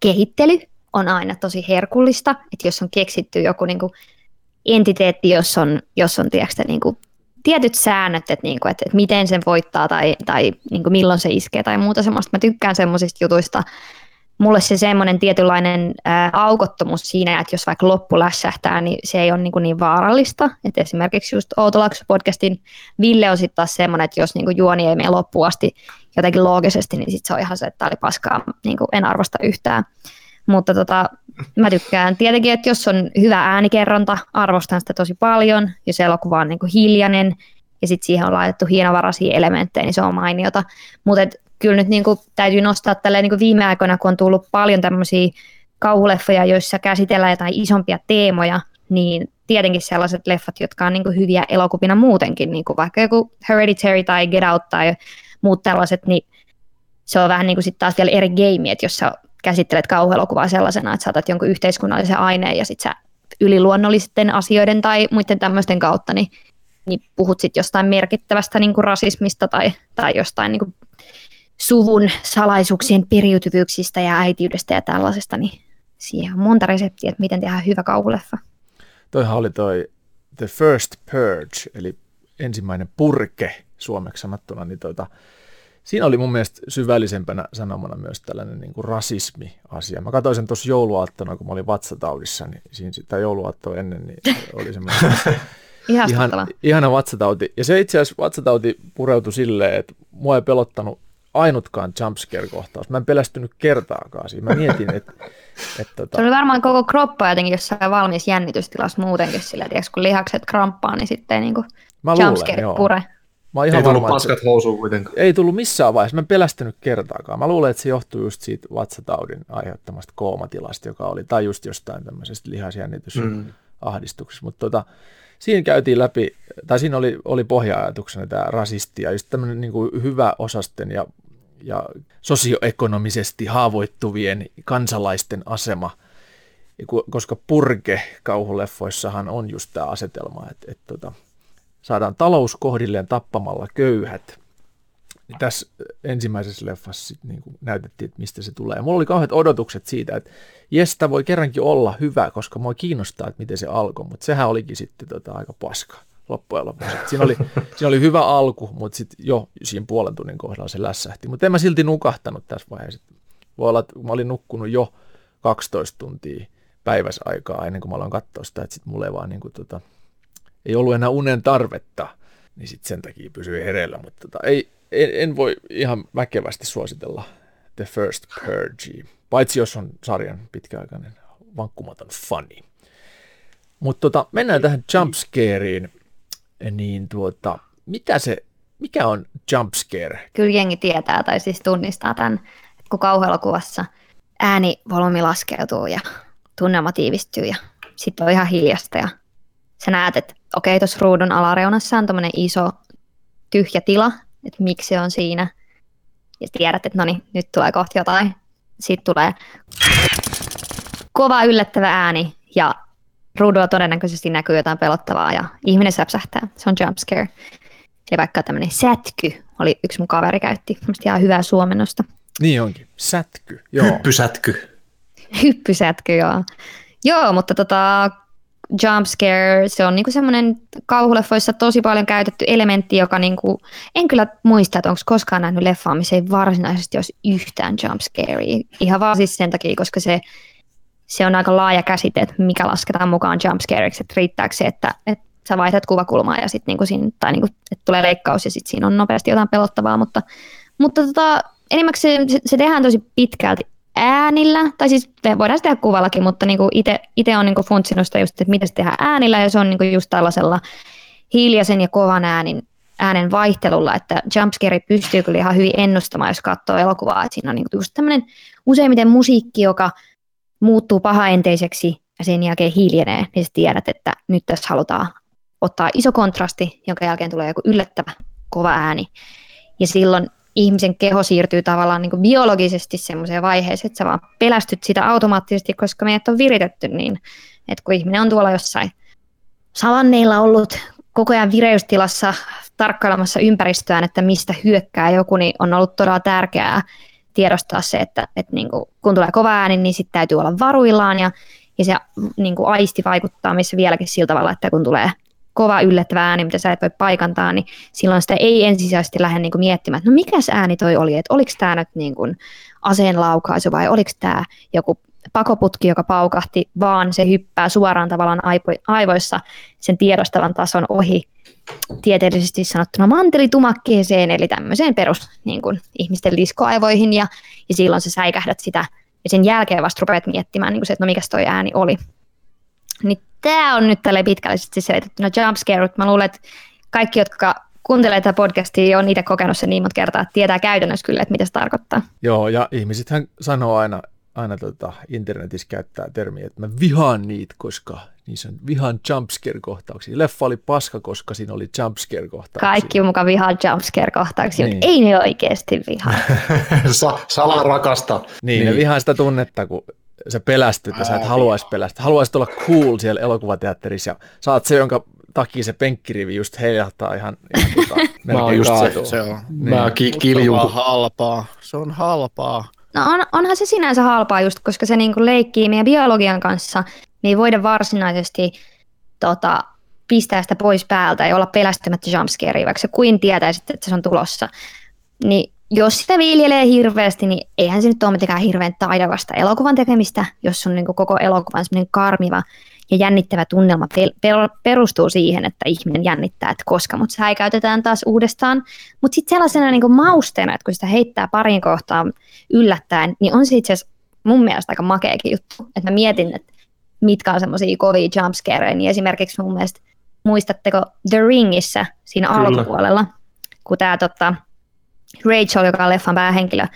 Speaker 3: kehittely on aina tosi herkullista. Että jos on keksitty joku niinku entiteetti, jos on, jos on tiedätkö, niinku, tietyt säännöt, että, niinku, että, että miten sen voittaa tai, tai niinku, milloin se iskee tai muuta semmoista. Mä tykkään semmoisista jutuista, mulle se semmoinen tietynlainen ää, aukottomuus siinä, että jos vaikka loppu lässähtää, niin se ei ole niin, niin vaarallista. Et esimerkiksi just Outolakso-podcastin Ville on sitten taas semmoinen, että jos niin kuin juoni ei mene loppuun asti jotenkin loogisesti, niin sitten se on ihan se, että tämä oli paskaa, niin kuin en arvosta yhtään. Mutta tota, mä tykkään tietenkin, että jos on hyvä äänikerronta, arvostan sitä tosi paljon. Jos elokuva on niin kuin hiljainen ja sitten siihen on laitettu hienovaraisia elementtejä, niin se on mainiota. Mutta kyllä nyt niin kuin, täytyy nostaa tällä niin viime aikoina, kun on tullut paljon tämmöisiä kauhuleffoja, joissa käsitellään jotain isompia teemoja, niin tietenkin sellaiset leffat, jotka on niin hyviä elokuvina muutenkin, niin kuin vaikka joku Hereditary tai Get Out tai muut tällaiset, niin se on vähän niin kuin sitten taas vielä eri game, että jos sä käsittelet kauhuelokuvaa sellaisena, että saatat jonkun yhteiskunnallisen aineen ja sitten sä yliluonnollisten asioiden tai muiden tämmöisten kautta, niin, niin puhut sitten jostain merkittävästä niin kuin rasismista tai, tai jostain niin kuin suvun salaisuuksien periytyvyyksistä ja äitiydestä ja tällaisesta, niin siihen on monta reseptiä, että miten tehdään hyvä kauhuleffa.
Speaker 2: Toihan oli toi The First Purge, eli ensimmäinen purke suomeksi sanottuna, niin tota, siinä oli mun mielestä syvällisempänä sanomana myös tällainen niin kuin rasismi-asia. Mä katsoin sen tuossa jouluaattona, kun mä olin vatsataudissa, niin siinä sitä jouluaattoa ennen niin oli semmoinen ihan, ihana vatsatauti. Ja se itse asiassa vatsatauti pureutui silleen, että mua ei pelottanut ainutkaan jumpscare-kohtaus. Mä en pelästynyt kertaakaan siinä. Mä mietin, että... Et,
Speaker 3: tota... Se oli varmaan koko kroppa jotenkin jossain valmis jännitystilassa muutenkin sillä, että kun lihakset kramppaa, niin sitten ei niinku jumpscare luulen, pure.
Speaker 4: Mä ihan ei tullut varma, paskat housuun kuitenkaan.
Speaker 2: Ei tullut missään vaiheessa. Mä en pelästynyt kertaakaan. Mä luulen, että se johtuu just siitä vatsataudin aiheuttamasta koomatilasta, joka oli, tai just jostain tämmöisestä lihasjännitysahdistuksesta. Mm. Mutta tota, siinä käytiin läpi, tai siinä oli, oli pohja-ajatuksena tämä rasisti ja just tämmöinen niin kuin hyvä osasten ja ja sosioekonomisesti haavoittuvien kansalaisten asema, koska purke kauhuleffoissahan on just tämä asetelma, että, että tota, saadaan talous kohdilleen tappamalla köyhät. Niin tässä ensimmäisessä leffassa sit niin kuin näytettiin, että mistä se tulee. Ja mulla oli kauheat odotukset siitä, että jes, voi kerrankin olla hyvä, koska mua kiinnostaa, että miten se alkoi, mutta sehän olikin sitten tota, aika paska loppujen lopuksi. Siinä oli, siinä oli hyvä alku, mutta sitten jo siinä puolen tunnin kohdalla se lässähti. Mutta en mä silti nukahtanut tässä vaiheessa. Voi olla, että mä olin nukkunut jo 12 tuntia päivässä aikaa ennen kuin mä aloin katsoa sitä, että sitten mulle vaan niin kuin, tota, ei ollut enää unen tarvetta, niin sitten sen takia pysyi hereillä. Mutta tota, ei, en, en, voi ihan väkevästi suositella The First Purge, paitsi jos on sarjan pitkäaikainen vankkumaton funny. Mutta tota, mennään tähän jumpscareen niin tuota, mitä se, mikä on jumpscare?
Speaker 3: Kyllä jengi tietää tai siis tunnistaa tämän, että kun kauhuelokuvassa äänivolyymi laskeutuu ja tunnelma tiivistyy ja sitten on ihan hiljasta ja sä näet, että okei, tuossa ruudun alareunassa on tämmöinen iso tyhjä tila, että miksi se on siinä. Ja tiedät, että no niin, nyt tulee kohti jotain. Sitten tulee kova yllättävä ääni ja ruudulla todennäköisesti näkyy jotain pelottavaa ja ihminen säpsähtää. Se on jump scare. Eli vaikka tämmöinen sätky, oli yksi mun kaveri käytti. Mielestäni ihan hyvää suomennosta.
Speaker 2: Niin onkin. Sätky. Joo.
Speaker 4: Hyppysätky.
Speaker 3: Hyppysätky, joo. Joo, mutta tota, jump scare, se on niinku semmoinen kauhuleffoissa tosi paljon käytetty elementti, joka niinku, en kyllä muista, että onko koskaan nähnyt leffaa, missä ei varsinaisesti olisi yhtään jump scare. Ihan vaan siis sen takia, koska se se on aika laaja käsite, että mikä lasketaan mukaan jumpscareiksi, että riittääkö se, että, että sä vaihdat kuvakulmaa ja sitten niinku siinä, tai niinku, että tulee leikkaus ja sitten siinä on nopeasti jotain pelottavaa, mutta, mutta tota, enimmäkseen se, se tehdään tosi pitkälti äänillä, tai siis voidaan se tehdä kuvallakin, mutta niinku itse on niinku funtsinut sitä just, että miten se tehdään äänillä, ja se on niinku just tällaisella hiljaisen ja kovan äänin, äänen vaihtelulla, että jumpscare pystyy kyllä ihan hyvin ennustamaan, jos katsoo elokuvaa, että siinä on niinku just tämmöinen useimmiten musiikki, joka muuttuu pahaenteiseksi ja sen jälkeen hiljenee, niin sä tiedät, että nyt tässä halutaan ottaa iso kontrasti, jonka jälkeen tulee joku yllättävä kova ääni. Ja silloin ihmisen keho siirtyy tavallaan niin biologisesti semmoiseen vaiheeseen, että sä vaan pelästyt sitä automaattisesti, koska meidät on viritetty niin, että kun ihminen on tuolla jossain savanneilla ollut koko ajan vireystilassa tarkkailemassa ympäristöään, että mistä hyökkää joku, niin on ollut todella tärkeää tiedostaa se, että, että niin kuin, kun tulee kova ääni, niin sitten täytyy olla varuillaan ja, ja se niin kuin aisti vaikuttaa missä vieläkin sillä tavalla, että kun tulee kova yllättävä ääni, mitä sä et voi paikantaa, niin silloin sitä ei ensisijaisesti lähde niin kuin miettimään, että no mikä ääni toi oli, että oliko tämä nyt niin kuin aseen laukaisu vai oliko tämä joku pakoputki, joka paukahti, vaan se hyppää suoraan tavallaan aivoissa sen tiedostavan tason ohi tieteellisesti sanottuna mantelitumakkeeseen, eli tämmöiseen perus niin kuin, ihmisten liskoaivoihin, ja, ja silloin sä säikähdät sitä, ja sen jälkeen vasta rupeat miettimään, niin kuin se, että no mikä toi ääni oli. Niin tämä on nyt tälle pitkällisesti selitettynä jump scare, mä luulen, että kaikki, jotka kuuntelee tätä podcastia, on niitä kokenut sen niin monta kertaa, että tietää käytännössä kyllä, että mitä se tarkoittaa.
Speaker 2: Joo, ja ihmisethän sanoo aina, aina tota, internetissä käyttää termiä, että mä vihaan niitä, koska niissä on vihan jumpscare-kohtauksia. Leffa oli paska, koska siinä oli jumpscare-kohtauksia.
Speaker 3: Kaikki on mukaan vihaa jumpscare-kohtauksia, niin. mutta ei ne oikeasti vihaa.
Speaker 4: Sa- sala rakasta.
Speaker 2: Niin, niin, ne vihaa sitä tunnetta, kun sä pelästyt ja sä et haluaisi pelästyä. Haluaisit olla cool siellä elokuvateatterissa ja saat se, jonka takia se penkkirivi just heijahtaa ihan, ihan tota,
Speaker 4: Mä oon just se, se on. Niin. Mä ki- kiljun.
Speaker 5: Se on halpaa. Se on halpaa.
Speaker 3: No on, onhan se sinänsä halpaa just, koska se niinku leikkii meidän biologian kanssa. Me ei voida varsinaisesti tota, pistää sitä pois päältä ja olla pelästymättä jumpscarea, vaikka se kuin tietäisi, että se on tulossa. Niin jos sitä viljelee hirveästi, niin eihän se nyt ole mitenkään hirveän taidavasta elokuvan tekemistä, jos on niin koko elokuvan semmoinen karmiva ja jännittävä tunnelma perustuu siihen, että ihminen jännittää, että koska mut säikäytetään taas uudestaan. Mutta sitten sellaisena niin mausteena, että kun sitä heittää parin kohtaan yllättäen, niin on se itse asiassa mun mielestä aika makeakin juttu. Että mä mietin, että mitkä on semmoisia kovia jumpscareja, niin esimerkiksi mun mielestä, muistatteko The Ringissä siinä Kyllä. alkupuolella, kun tämä tota, Rachel, joka on leffan päähenkilö,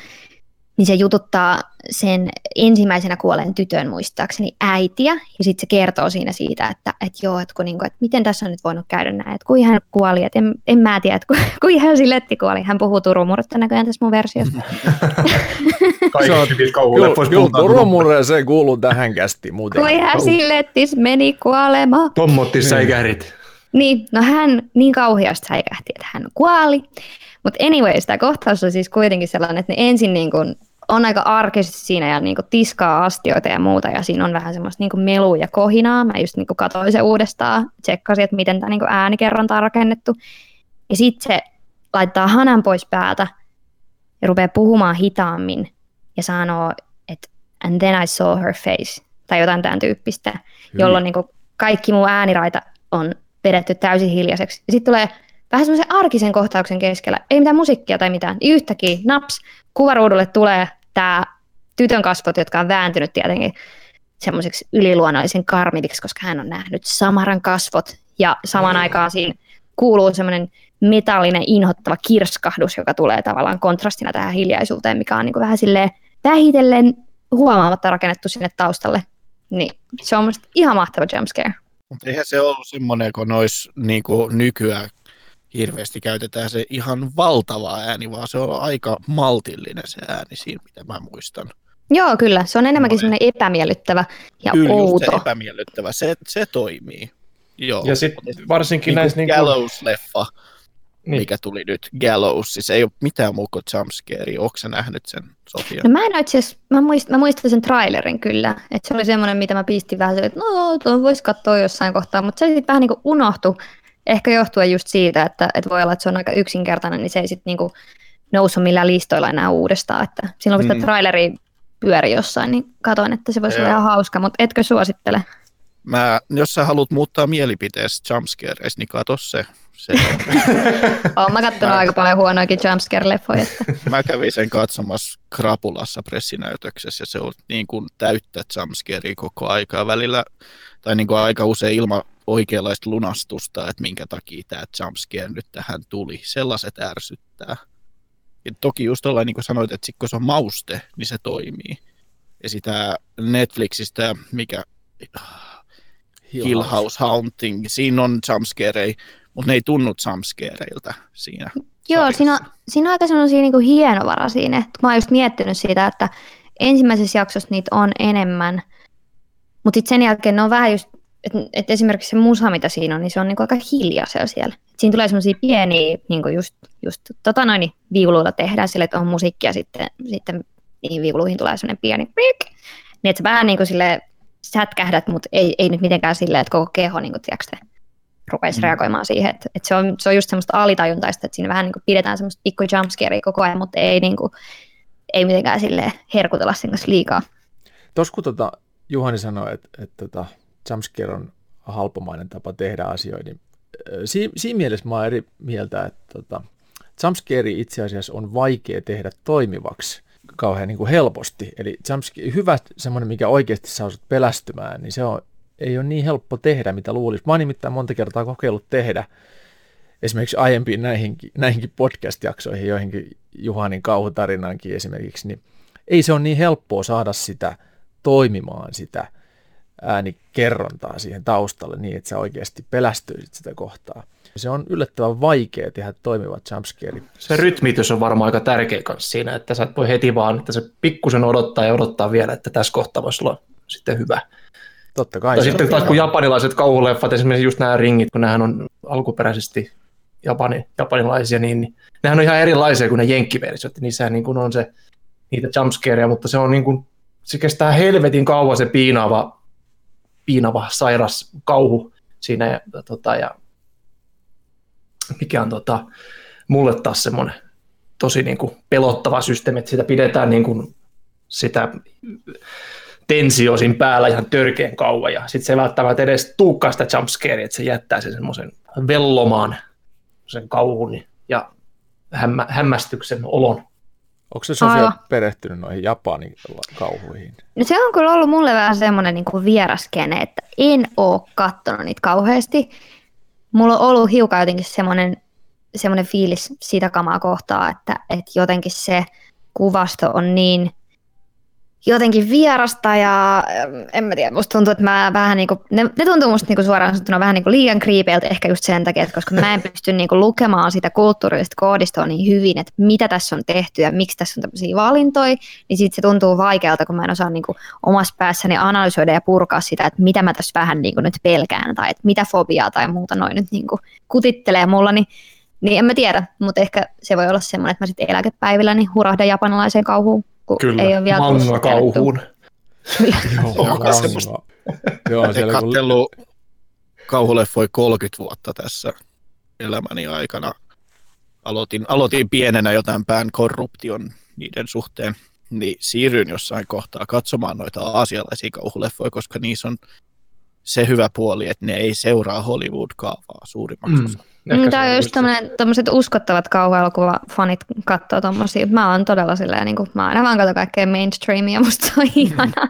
Speaker 3: niin se jututtaa sen ensimmäisenä kuolleen tytön muistaakseni äitiä, ja sitten se kertoo siinä siitä, että, että joo, että, kun, niin kuin, että miten tässä on nyt voinut käydä näin, että kuin hän kuoli, että en, en mä tiedä, että kuin hän siletti kuoli, hän puhuu Turun murretta näköjään tässä mun versiossa.
Speaker 2: Turun se kuuluu tähän kästi muuten.
Speaker 3: Kuin hän silettis meni kuolema.
Speaker 4: Tommotti niin. säikärit.
Speaker 3: Niin, no hän niin kauheasti säikähti, että hän kuoli. Mutta anyways, tämä kohtaus on siis kuitenkin sellainen, että ne ensin niin kuin on aika arkisesti siinä ja niin kuin tiskaa astioita ja muuta, ja siinä on vähän semmoista niin kuin melua ja kohinaa. Mä just niin kuin katsoin se uudestaan, tsekkasin, että miten tämä niin kuin äänikerronta on rakennettu. Ja sitten se laittaa hanan pois päältä ja rupeaa puhumaan hitaammin ja sanoo, että and then I saw her face, tai jotain tämän tyyppistä, Hyvin. jolloin niin kuin kaikki muu ääniraita on vedetty täysin hiljaiseksi. Ja sitten tulee vähän semmoisen arkisen kohtauksen keskellä, ei mitään musiikkia tai mitään, yhtäkkiä naps, kuvaruudulle tulee tämä tytön kasvot, jotka on vääntynyt tietenkin semmoiseksi yliluonnollisen karmiviksi, koska hän on nähnyt samaran kasvot ja saman mm. aikaan siinä kuuluu semmoinen metallinen inhottava kirskahdus, joka tulee tavallaan kontrastina tähän hiljaisuuteen, mikä on niin kuin vähän silleen vähitellen huomaamatta rakennettu sinne taustalle. Niin se on musta ihan mahtava jumpscare.
Speaker 5: Eihän se ollut semmoinen, kun olisi niin nykyään hirveästi käytetään se ihan valtava ääni, vaan se on aika maltillinen se ääni siinä, mitä mä muistan.
Speaker 3: Joo, kyllä. Se on enemmänkin semmoinen epämiellyttävä ja kyllä, outo.
Speaker 5: Kyllä, epämiellyttävä. Se, se toimii. Joo.
Speaker 4: Ja sitten varsinkin niin näissä... Niin
Speaker 5: Gallows-leffa, niin. mikä tuli nyt Gallows, siis ei ole mitään muuta kuin jumpscare. Onko sä nähnyt sen, Sofia?
Speaker 3: No mä en itse mä, muist, mä muistan sen trailerin kyllä. Että se oli semmoinen, mitä mä pistin vähän että no, tuon voisi katsoa jossain kohtaa, mutta se sitten vähän niin kuin unohtui ehkä johtuen just siitä, että, että voi olla, että se on aika yksinkertainen, niin se ei sitten niinku nousu millään listoilla enää uudestaan. Että silloin kun mm. sitä traileri pyöri jossain, niin katoin, että se voisi olla ihan hauska, mutta etkö suosittele?
Speaker 5: Mä, jos sä haluat muuttaa mielipiteestä jumpscareista, niin kato se. se
Speaker 3: Olen mä katsonut aika paljon huonoakin jumpscare-leffoja.
Speaker 5: mä kävin sen katsomassa Krapulassa pressinäytöksessä ja se on niin kuin täyttä jumpscarea koko aikaa välillä, tai niin kuin aika usein ilman oikeanlaista lunastusta, että minkä takia tämä jumpscare nyt tähän tuli. Sellaiset ärsyttää. Ja toki just olla niin kuin sanoit, että kun se on mauste, niin se toimii. Ja sitä Netflixistä, mikä Hill, Hill House Haunting, siinä on jumpscarei, mutta ne ei tunnu jumpscareilta siinä.
Speaker 3: Joo, siinä on, siinä on aika sellaisia niin hienovara siinä. Mä oon just miettinyt siitä, että ensimmäisessä jaksossa niitä on enemmän, mutta sitten sen jälkeen ne on vähän just että et esimerkiksi se musa, mitä siinä on, niin se on niinku aika hiljaisia siellä. Et siinä tulee semmoisia pieniä, niinku just, just tota noin, niin viuluilla tehdään sille, että on musiikkia sitten, sitten niihin viuluihin tulee semmoinen pieni prik, niin että sä vähän niin sille sätkähdät, mutta ei, ei nyt mitenkään silleen, että koko keho niin kuin, tiedätkö, rupeisi mm. reagoimaan siihen. Että, että se, on, se on just semmoista alitajuntaista, että siinä vähän niin pidetään semmoista pikku jumpscarea koko ajan, mutta ei, niin kuin, ei mitenkään sille herkutella sen kanssa liikaa.
Speaker 2: Tuossa kun tota, Juhani sanoi, että, että, että tota, jumpscare on halpamainen tapa tehdä asioita, niin siinä, siinä mielessä mä oon eri mieltä, että tota, jumpscare itse asiassa on vaikea tehdä toimivaksi kauhean niin kuin helposti. Eli jumpscare, hyvä semmoinen, mikä oikeasti saa sut pelästymään, niin se on, ei ole niin helppo tehdä, mitä luulisi. Mä oon nimittäin monta kertaa kokeillut tehdä esimerkiksi aiempiin näihinkin, näihinkin podcast-jaksoihin, joihinkin Juhanin kauhutarinankin esimerkiksi, niin ei se ole niin helppoa saada sitä toimimaan sitä äänikerrontaa siihen taustalle niin, että sä oikeasti pelästyisit sitä kohtaa. Se on yllättävän vaikea tehdä toimiva jumpscare.
Speaker 4: Se rytmitys on varmaan aika tärkeä kanssa siinä, että sä et voi heti vaan, että se pikkusen odottaa ja odottaa vielä, että tässä kohtaa voisi olla sitten hyvä.
Speaker 2: Totta kai.
Speaker 4: Tai sitten taas kun japanilaiset kauhuleffat, esimerkiksi just nämä ringit, kun nämähän on alkuperäisesti japani, japanilaisia, niin, niin nehän on ihan erilaisia kuin ne jenkkiversiot. Niissähän niin kuin on se, niitä jumpscareja, mutta se on niin kuin, se kestää helvetin kauan se piinaava piinava, sairas kauhu siinä. Ja, tota, ja mikä on tota, mulle taas semmoinen tosi niin kuin pelottava systeemi, että sitä pidetään niin kuin sitä tensio siinä päällä ihan törkeän kauan, ja sitten se ei välttämättä edes tuukkaa sitä jumpscarea, että se jättää sen semmoisen vellomaan sen kauhun ja hämmä, hämmästyksen olon.
Speaker 2: Onko se Sofia
Speaker 3: Aivan.
Speaker 2: perehtynyt noihin Japanin kauhuihin?
Speaker 3: No se on kyllä ollut mulle vähän semmoinen niin kuin vieraskene, että en oo kattonut niitä kauheasti. Mulla on ollut hiukan jotenkin semmoinen, semmoinen fiilis sitä kamaa kohtaa, että, että jotenkin se kuvasto on niin jotenkin vierasta ja ähm, en mä tiedä, musta tuntuu, että mä vähän niinku, ne, ne tuntuu musta niinku suoraan sanottuna vähän niinku liian kriipeiltä ehkä just sen takia, että koska mä en pysty niinku lukemaan sitä kulttuurillista koodistoa niin hyvin, että mitä tässä on tehty ja miksi tässä on tämmöisiä valintoja, niin sitten se tuntuu vaikealta, kun mä en osaa niinku omassa päässäni analysoida ja purkaa sitä, että mitä mä tässä vähän niinku nyt pelkään tai että mitä fobiaa tai muuta noin nyt niinku kutittelee mulla, niin niin en mä tiedä, mutta ehkä se voi olla semmoinen, että mä sitten eläkepäivillä niin hurahdan japanilaiseen kauhuun, kun
Speaker 4: Kyllä,
Speaker 3: ei ole vielä
Speaker 4: manga kauhuun.
Speaker 5: Onko
Speaker 2: manga.
Speaker 5: semmoista?
Speaker 2: Joo, siellä kun...
Speaker 5: katsellut kauhuleffoja 30 vuotta tässä elämäni aikana. Aloitin, aloitin pienenä jotain pään korruption niiden suhteen, niin siirryin jossain kohtaa katsomaan noita aasialaisia kauhuleffoja, koska niissä on se hyvä puoli, että ne ei seuraa Hollywood-kaavaa suurimmaksi
Speaker 4: Mm.
Speaker 5: osaksi.
Speaker 4: Ehkä
Speaker 3: Mm, Tämä
Speaker 4: on
Speaker 3: on just tommoset uskottavat kauhuelokuva-fanit katsoo tommosia. Mä oon todella silleen, niin kuin, mä aina vaan katson kaikkea mainstreamia, musta se on ihanaa.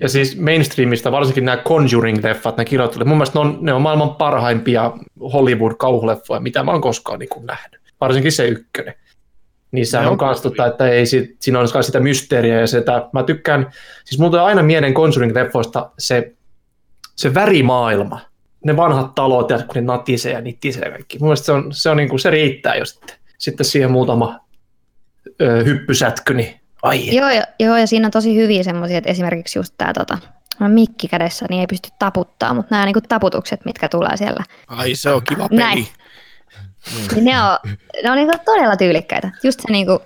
Speaker 4: Ja siis mainstreamista, varsinkin nämä Conjuring-leffat, ne kirjoittelut, mun mielestä ne on, ne on maailman parhaimpia Hollywood-kauhuleffoja, mitä mä oon koskaan niin kuin nähnyt. Varsinkin se ykkönen. Niissä on
Speaker 5: on
Speaker 4: kans tota, että ei, sit, siinä on kans sitä mysteeriä ja sitä, mä tykkään, siis mulla tulee aina mieleen Conjuring-leffoista se, se värimaailma, ne vanhat talot ja kun ne natisee ja nittisee kaikki. Mun mielestä se, on, se, on niin kuin, se riittää jo sitten. Sitten siihen muutama ö, hyppysätky, niin ai
Speaker 3: joo, ja, joo, ja siinä on tosi hyviä semmoisia, että esimerkiksi just tää tota, on mikki kädessä, niin ei pysty taputtaa, mutta nämä niinku taputukset, mitkä tulee siellä,
Speaker 5: Ai se on kiva peli.
Speaker 3: Näin. niin ne on, ne on niinku todella tyylikkäitä. Just se niinku,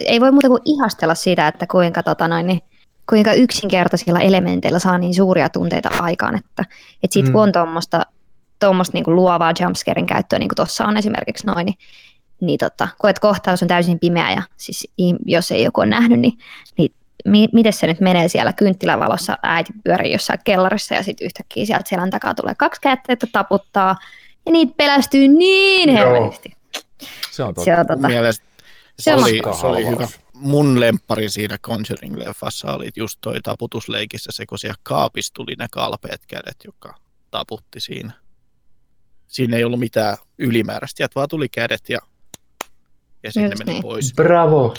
Speaker 3: ei voi muuta kuin ihastella sitä, että kuinka, tota noin, niin, kuinka yksinkertaisilla elementeillä saa niin suuria tunteita aikaan, että, että sit
Speaker 4: Mm.
Speaker 3: kun on tuommoista tuommoista niinku luovaa jumpscarein käyttöä, niin kuin tuossa on esimerkiksi noin, niin, niin tota, kun et kohtaus on täysin pimeä ja siis jos ei joku ole nähnyt, niin, niin mi- miten se nyt menee siellä kynttilävalossa, äiti pyörii jossain kellarissa ja sitten yhtäkkiä sieltä selän takaa tulee kaksi kättä, että taputtaa ja niitä pelästyy niin helvetisti.
Speaker 2: Se on totta.
Speaker 3: Se on tota,
Speaker 5: mielestä
Speaker 3: Se
Speaker 5: se,
Speaker 3: on
Speaker 5: oli, se oli hyvä. Mun lemppari siinä Conjuring-leffassa oli just toi taputusleikissä se, kun siellä kaapissa tuli ne kalpeet kädet, joka taputti siinä. Siinä ei ollut mitään ylimääräistä, sieltä vaan tuli kädet ja, ja sitten
Speaker 3: Just
Speaker 5: ne meni
Speaker 3: niin.
Speaker 5: pois.
Speaker 4: bravo.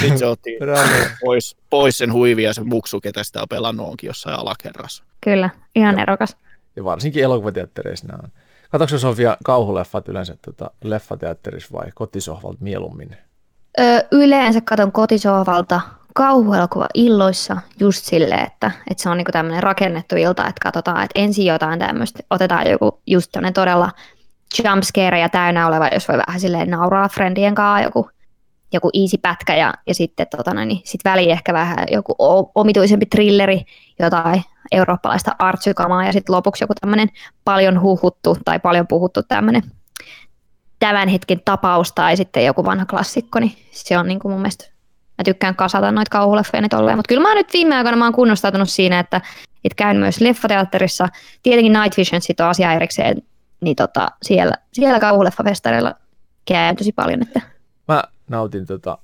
Speaker 5: Sitten se otti
Speaker 2: Bravo.
Speaker 5: pois, pois sen huivi ja se muksu, ketä sitä on pelannut onkin jossain alakerrassa.
Speaker 3: kyllä, ihan erokas.
Speaker 2: Ja varsinkin elokuvateattereissa nämä on. Katsoitko Sofia kauhuleffat yleensä tota, leffateatterissa vai kotisohvalta mieluummin?
Speaker 3: Ö, yleensä katon kotisohvalta kauhuelokuva illoissa just silleen, että, että se on niinku tämmöinen rakennettu ilta, että katsotaan, että ensin jotain tämmöistä, otetaan joku just tämmöinen todella jumpscare ja täynnä oleva, jos voi vähän silleen nauraa friendien kanssa joku, joku easy pätkä ja, ja sitten tota niin sit väliin ehkä vähän joku omituisempi thrilleri, jotain eurooppalaista artsykamaa ja sitten lopuksi joku tämmöinen paljon huhuttu tai paljon puhuttu tämmöinen tämän hetken tapaus tai sitten joku vanha klassikko, niin se on niin kuin mun mielestä, mä tykkään kasata noita kauhuleffoja nyt olleen, mutta kyllä mä nyt viime aikoina mä oon kunnostautunut siinä, että, että käyn myös leffateatterissa, tietenkin Night Vision sit on asia erikseen, niin tota, siellä, siellä kauhuleffafestareilla käyn tosi paljon, että
Speaker 2: Mä nautin tota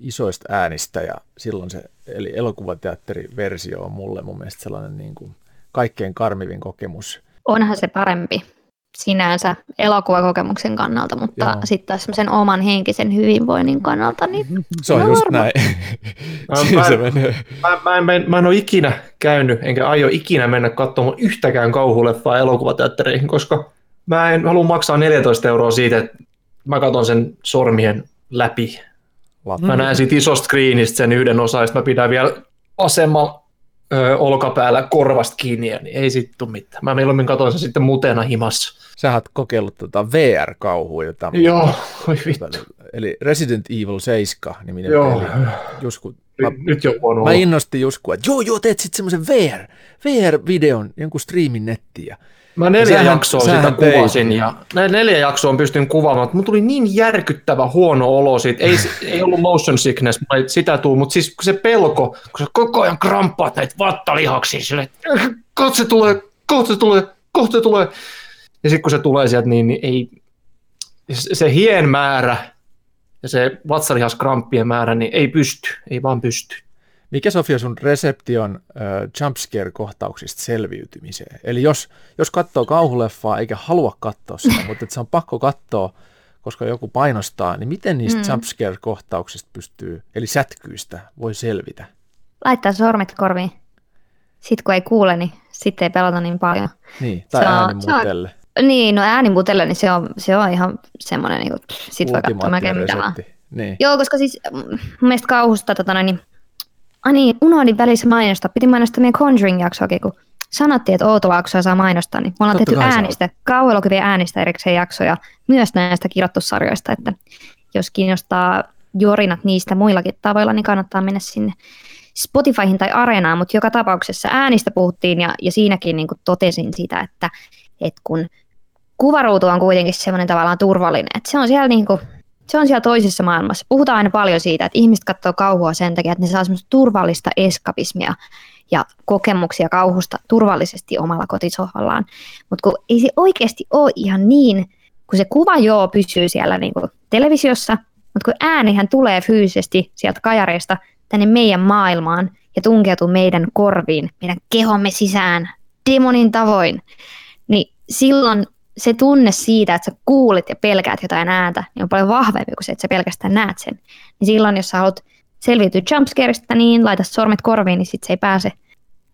Speaker 2: isoista äänistä ja silloin se, eli elokuvateatteriversio on mulle mun mielestä sellainen niin kuin kaikkein karmivin kokemus.
Speaker 3: onhan se parempi sinänsä elokuvakokemuksen kannalta, mutta sitten taas semmoisen oman henkisen hyvinvoinnin kannalta, niin
Speaker 2: Se on just
Speaker 3: varmaan.
Speaker 2: näin.
Speaker 4: Mä-
Speaker 2: se menee.
Speaker 4: Mä, mä, en, mä, en, mä en ole ikinä käynyt, enkä aio ikinä mennä katsomaan yhtäkään kauhuleffaa elokuvateattereihin, koska mä en halua maksaa 14 euroa siitä, että mä katson sen sormien läpi. Mä näen siitä isosta screenistä sen yhden osan, ja mä pidän vielä vasemmalla ö, olkapäällä korvasta kiinni, ja niin ei sit tuu mitään. Mä mieluummin katson sen sitten mutena himassa.
Speaker 2: Sä oot kokeillut tota VR-kauhua, jota
Speaker 4: Joo, oi vittu.
Speaker 2: eli Resident Evil 7 niminen
Speaker 4: Joo,
Speaker 2: peli. Just kun mä,
Speaker 4: nyt, jo huono
Speaker 2: mä innostin just kun, että joo joo teet sitten semmoisen VR, VR-videon, jonkun striimin nettiin ja
Speaker 4: Mä neljä
Speaker 2: Sähän-
Speaker 4: jaksoa
Speaker 2: sähän
Speaker 4: sitä
Speaker 2: teit.
Speaker 4: kuvasin ja näin neljä jaksoa pystyn kuvaamaan, mutta mulla tuli niin järkyttävä huono olo siitä. Ei, ei ollut motion sickness, ei sitä tuu, mutta siis se pelko, kun sä koko ajan kramppaat näitä vattalihaksia sille, kohta se tulee, kohta se tulee, kohta se tulee. Ja sitten kun se tulee sieltä, niin, niin ei, se se hien määrä ja se vatsalihaskrampien määrä, niin ei pysty, ei vaan pysty.
Speaker 2: Mikä Sofia sun resepti on äh, jumpscare-kohtauksista selviytymiseen? Eli jos, jos katsoo kauhuleffaa eikä halua katsoa sitä, mutta että se on pakko katsoa, koska joku painostaa, niin miten niistä mm. Jumpscare-kohtauksista pystyy, eli sätkyistä, voi selvitä?
Speaker 3: Laittaa sormet korviin. Sitten kun ei kuule, niin sitten ei pelata niin paljon.
Speaker 2: Niin, tai
Speaker 3: Se on-
Speaker 2: ääni
Speaker 3: se on-
Speaker 2: muutelle.
Speaker 3: Niin, no äänimutelle, niin se on, se on ihan semmoinen, niin kuin, sit voi katsoa melkein mitä vaan.
Speaker 2: Niin.
Speaker 3: Joo, koska siis mm, mun mielestä kauhusta, tota, niin, ai niin, unohdin välissä mainostaa. Piti mainostaa meidän Conjuring-jaksoakin, kun sanottiin, että Outolaaksoa saa mainostaa, niin me ollaan
Speaker 2: Totta
Speaker 3: tehty äänistä, kauhuelokuvien äänistä erikseen jaksoja, myös näistä kirjoitussarjoista, että jos kiinnostaa jorinat niistä muillakin tavoilla, niin kannattaa mennä sinne Spotifyhin tai Areenaan, mutta joka tapauksessa äänistä puhuttiin ja, ja siinäkin niin totesin sitä, että, että kun kuvaruutu on kuitenkin semmoinen tavallaan turvallinen, että se on siellä niin kuin, se on siellä toisessa maailmassa. Puhutaan aina paljon siitä, että ihmiset katsoo kauhua sen takia, että ne saa semmoista turvallista eskapismia ja kokemuksia kauhusta turvallisesti omalla kotisohvallaan. Mutta kun ei se oikeasti ole ihan niin, kun se kuva joo pysyy siellä niin kuin televisiossa, mutta kun äänihän tulee fyysisesti sieltä kajareista tänne meidän maailmaan ja tunkeutuu meidän korviin, meidän kehomme sisään demonin tavoin, niin silloin se tunne siitä, että sä kuulet ja pelkäät jotain ääntä, niin on paljon vahvempi kuin se, että sä pelkästään näet sen. Niin silloin, jos sä haluat selviytyä jumpscareista, niin laita sormet korviin, niin sit se ei pääse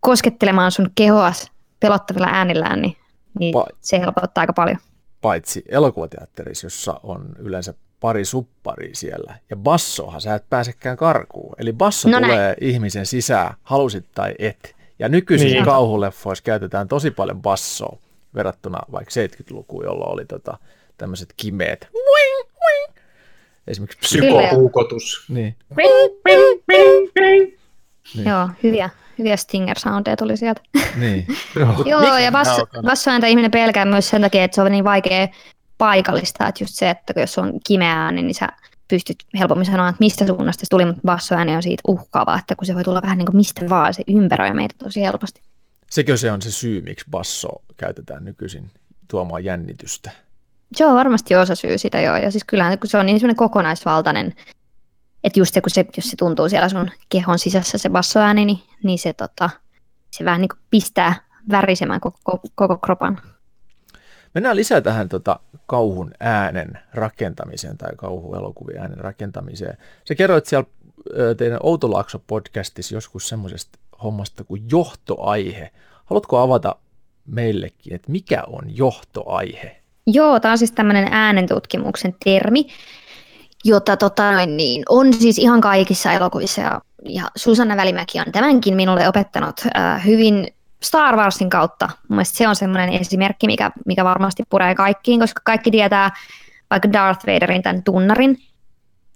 Speaker 3: koskettelemaan sun kehoas pelottavilla äänillään, niin, niin
Speaker 2: Pa-
Speaker 3: se helpottaa aika paljon.
Speaker 2: Paitsi elokuvateatterissa, jossa on yleensä pari supparia siellä. Ja bassohan sä et pääsekään karkuun. Eli basso
Speaker 3: No näin.
Speaker 2: tulee ihmisen sisään, halusit tai et. Ja nykyisin
Speaker 4: niin.
Speaker 2: kauhuleffoissa käytetään tosi paljon bassoa verrattuna vaikka 70-lukuun, jolloin oli tota, tämmöiset kimeet. Wing, wing. Esimerkiksi.
Speaker 4: Psykohuukotus.
Speaker 2: niin. Niin.
Speaker 3: Joo, hyviä, hyviä stinger-soundeja tuli sieltä.
Speaker 2: niin.
Speaker 3: Joo, ja basso, bassoääntä ihminen pelkää myös sen takia, että se on niin vaikea paikallista, että just se, että jos on kimeä ääni, niin sä pystyt helpommin sanomaan, että mistä suunnasta se tuli, mutta bassoääni on siitä uhkaava, että kun se voi tulla vähän niin kuin mistä vaan, se ympäröi meitä tosi helposti.
Speaker 2: Sekö se on se syy, miksi basso käytetään nykyisin tuomaan jännitystä?
Speaker 3: Se on varmasti osa syy sitä joo, ja siis kyllähän kun se on niin semmoinen kokonaisvaltainen, että just se, kun se, jos se tuntuu siellä sun kehon sisässä se bassoääni, niin, niin se, tota, se vähän niin kuin pistää värisemään koko, koko, koko kropan.
Speaker 2: Mennään lisää tähän tota, kauhun äänen rakentamiseen tai kauhuelokuvien äänen rakentamiseen. Sä kerroit siellä teidän Outolaakso-podcastissa joskus semmoisesta hommasta kuin johtoaihe. Haluatko avata meillekin, että mikä on johtoaihe?
Speaker 3: Joo, tämä on siis tämmöinen äänentutkimuksen termi, jota tota, niin, on siis ihan kaikissa elokuvissa. Ja, ja Susanna Välimäki on tämänkin minulle opettanut äh, hyvin Star Warsin kautta. Mun mielestä se on semmoinen esimerkki, mikä, mikä varmasti puree kaikkiin, koska kaikki tietää vaikka Darth Vaderin tämän tunnarin,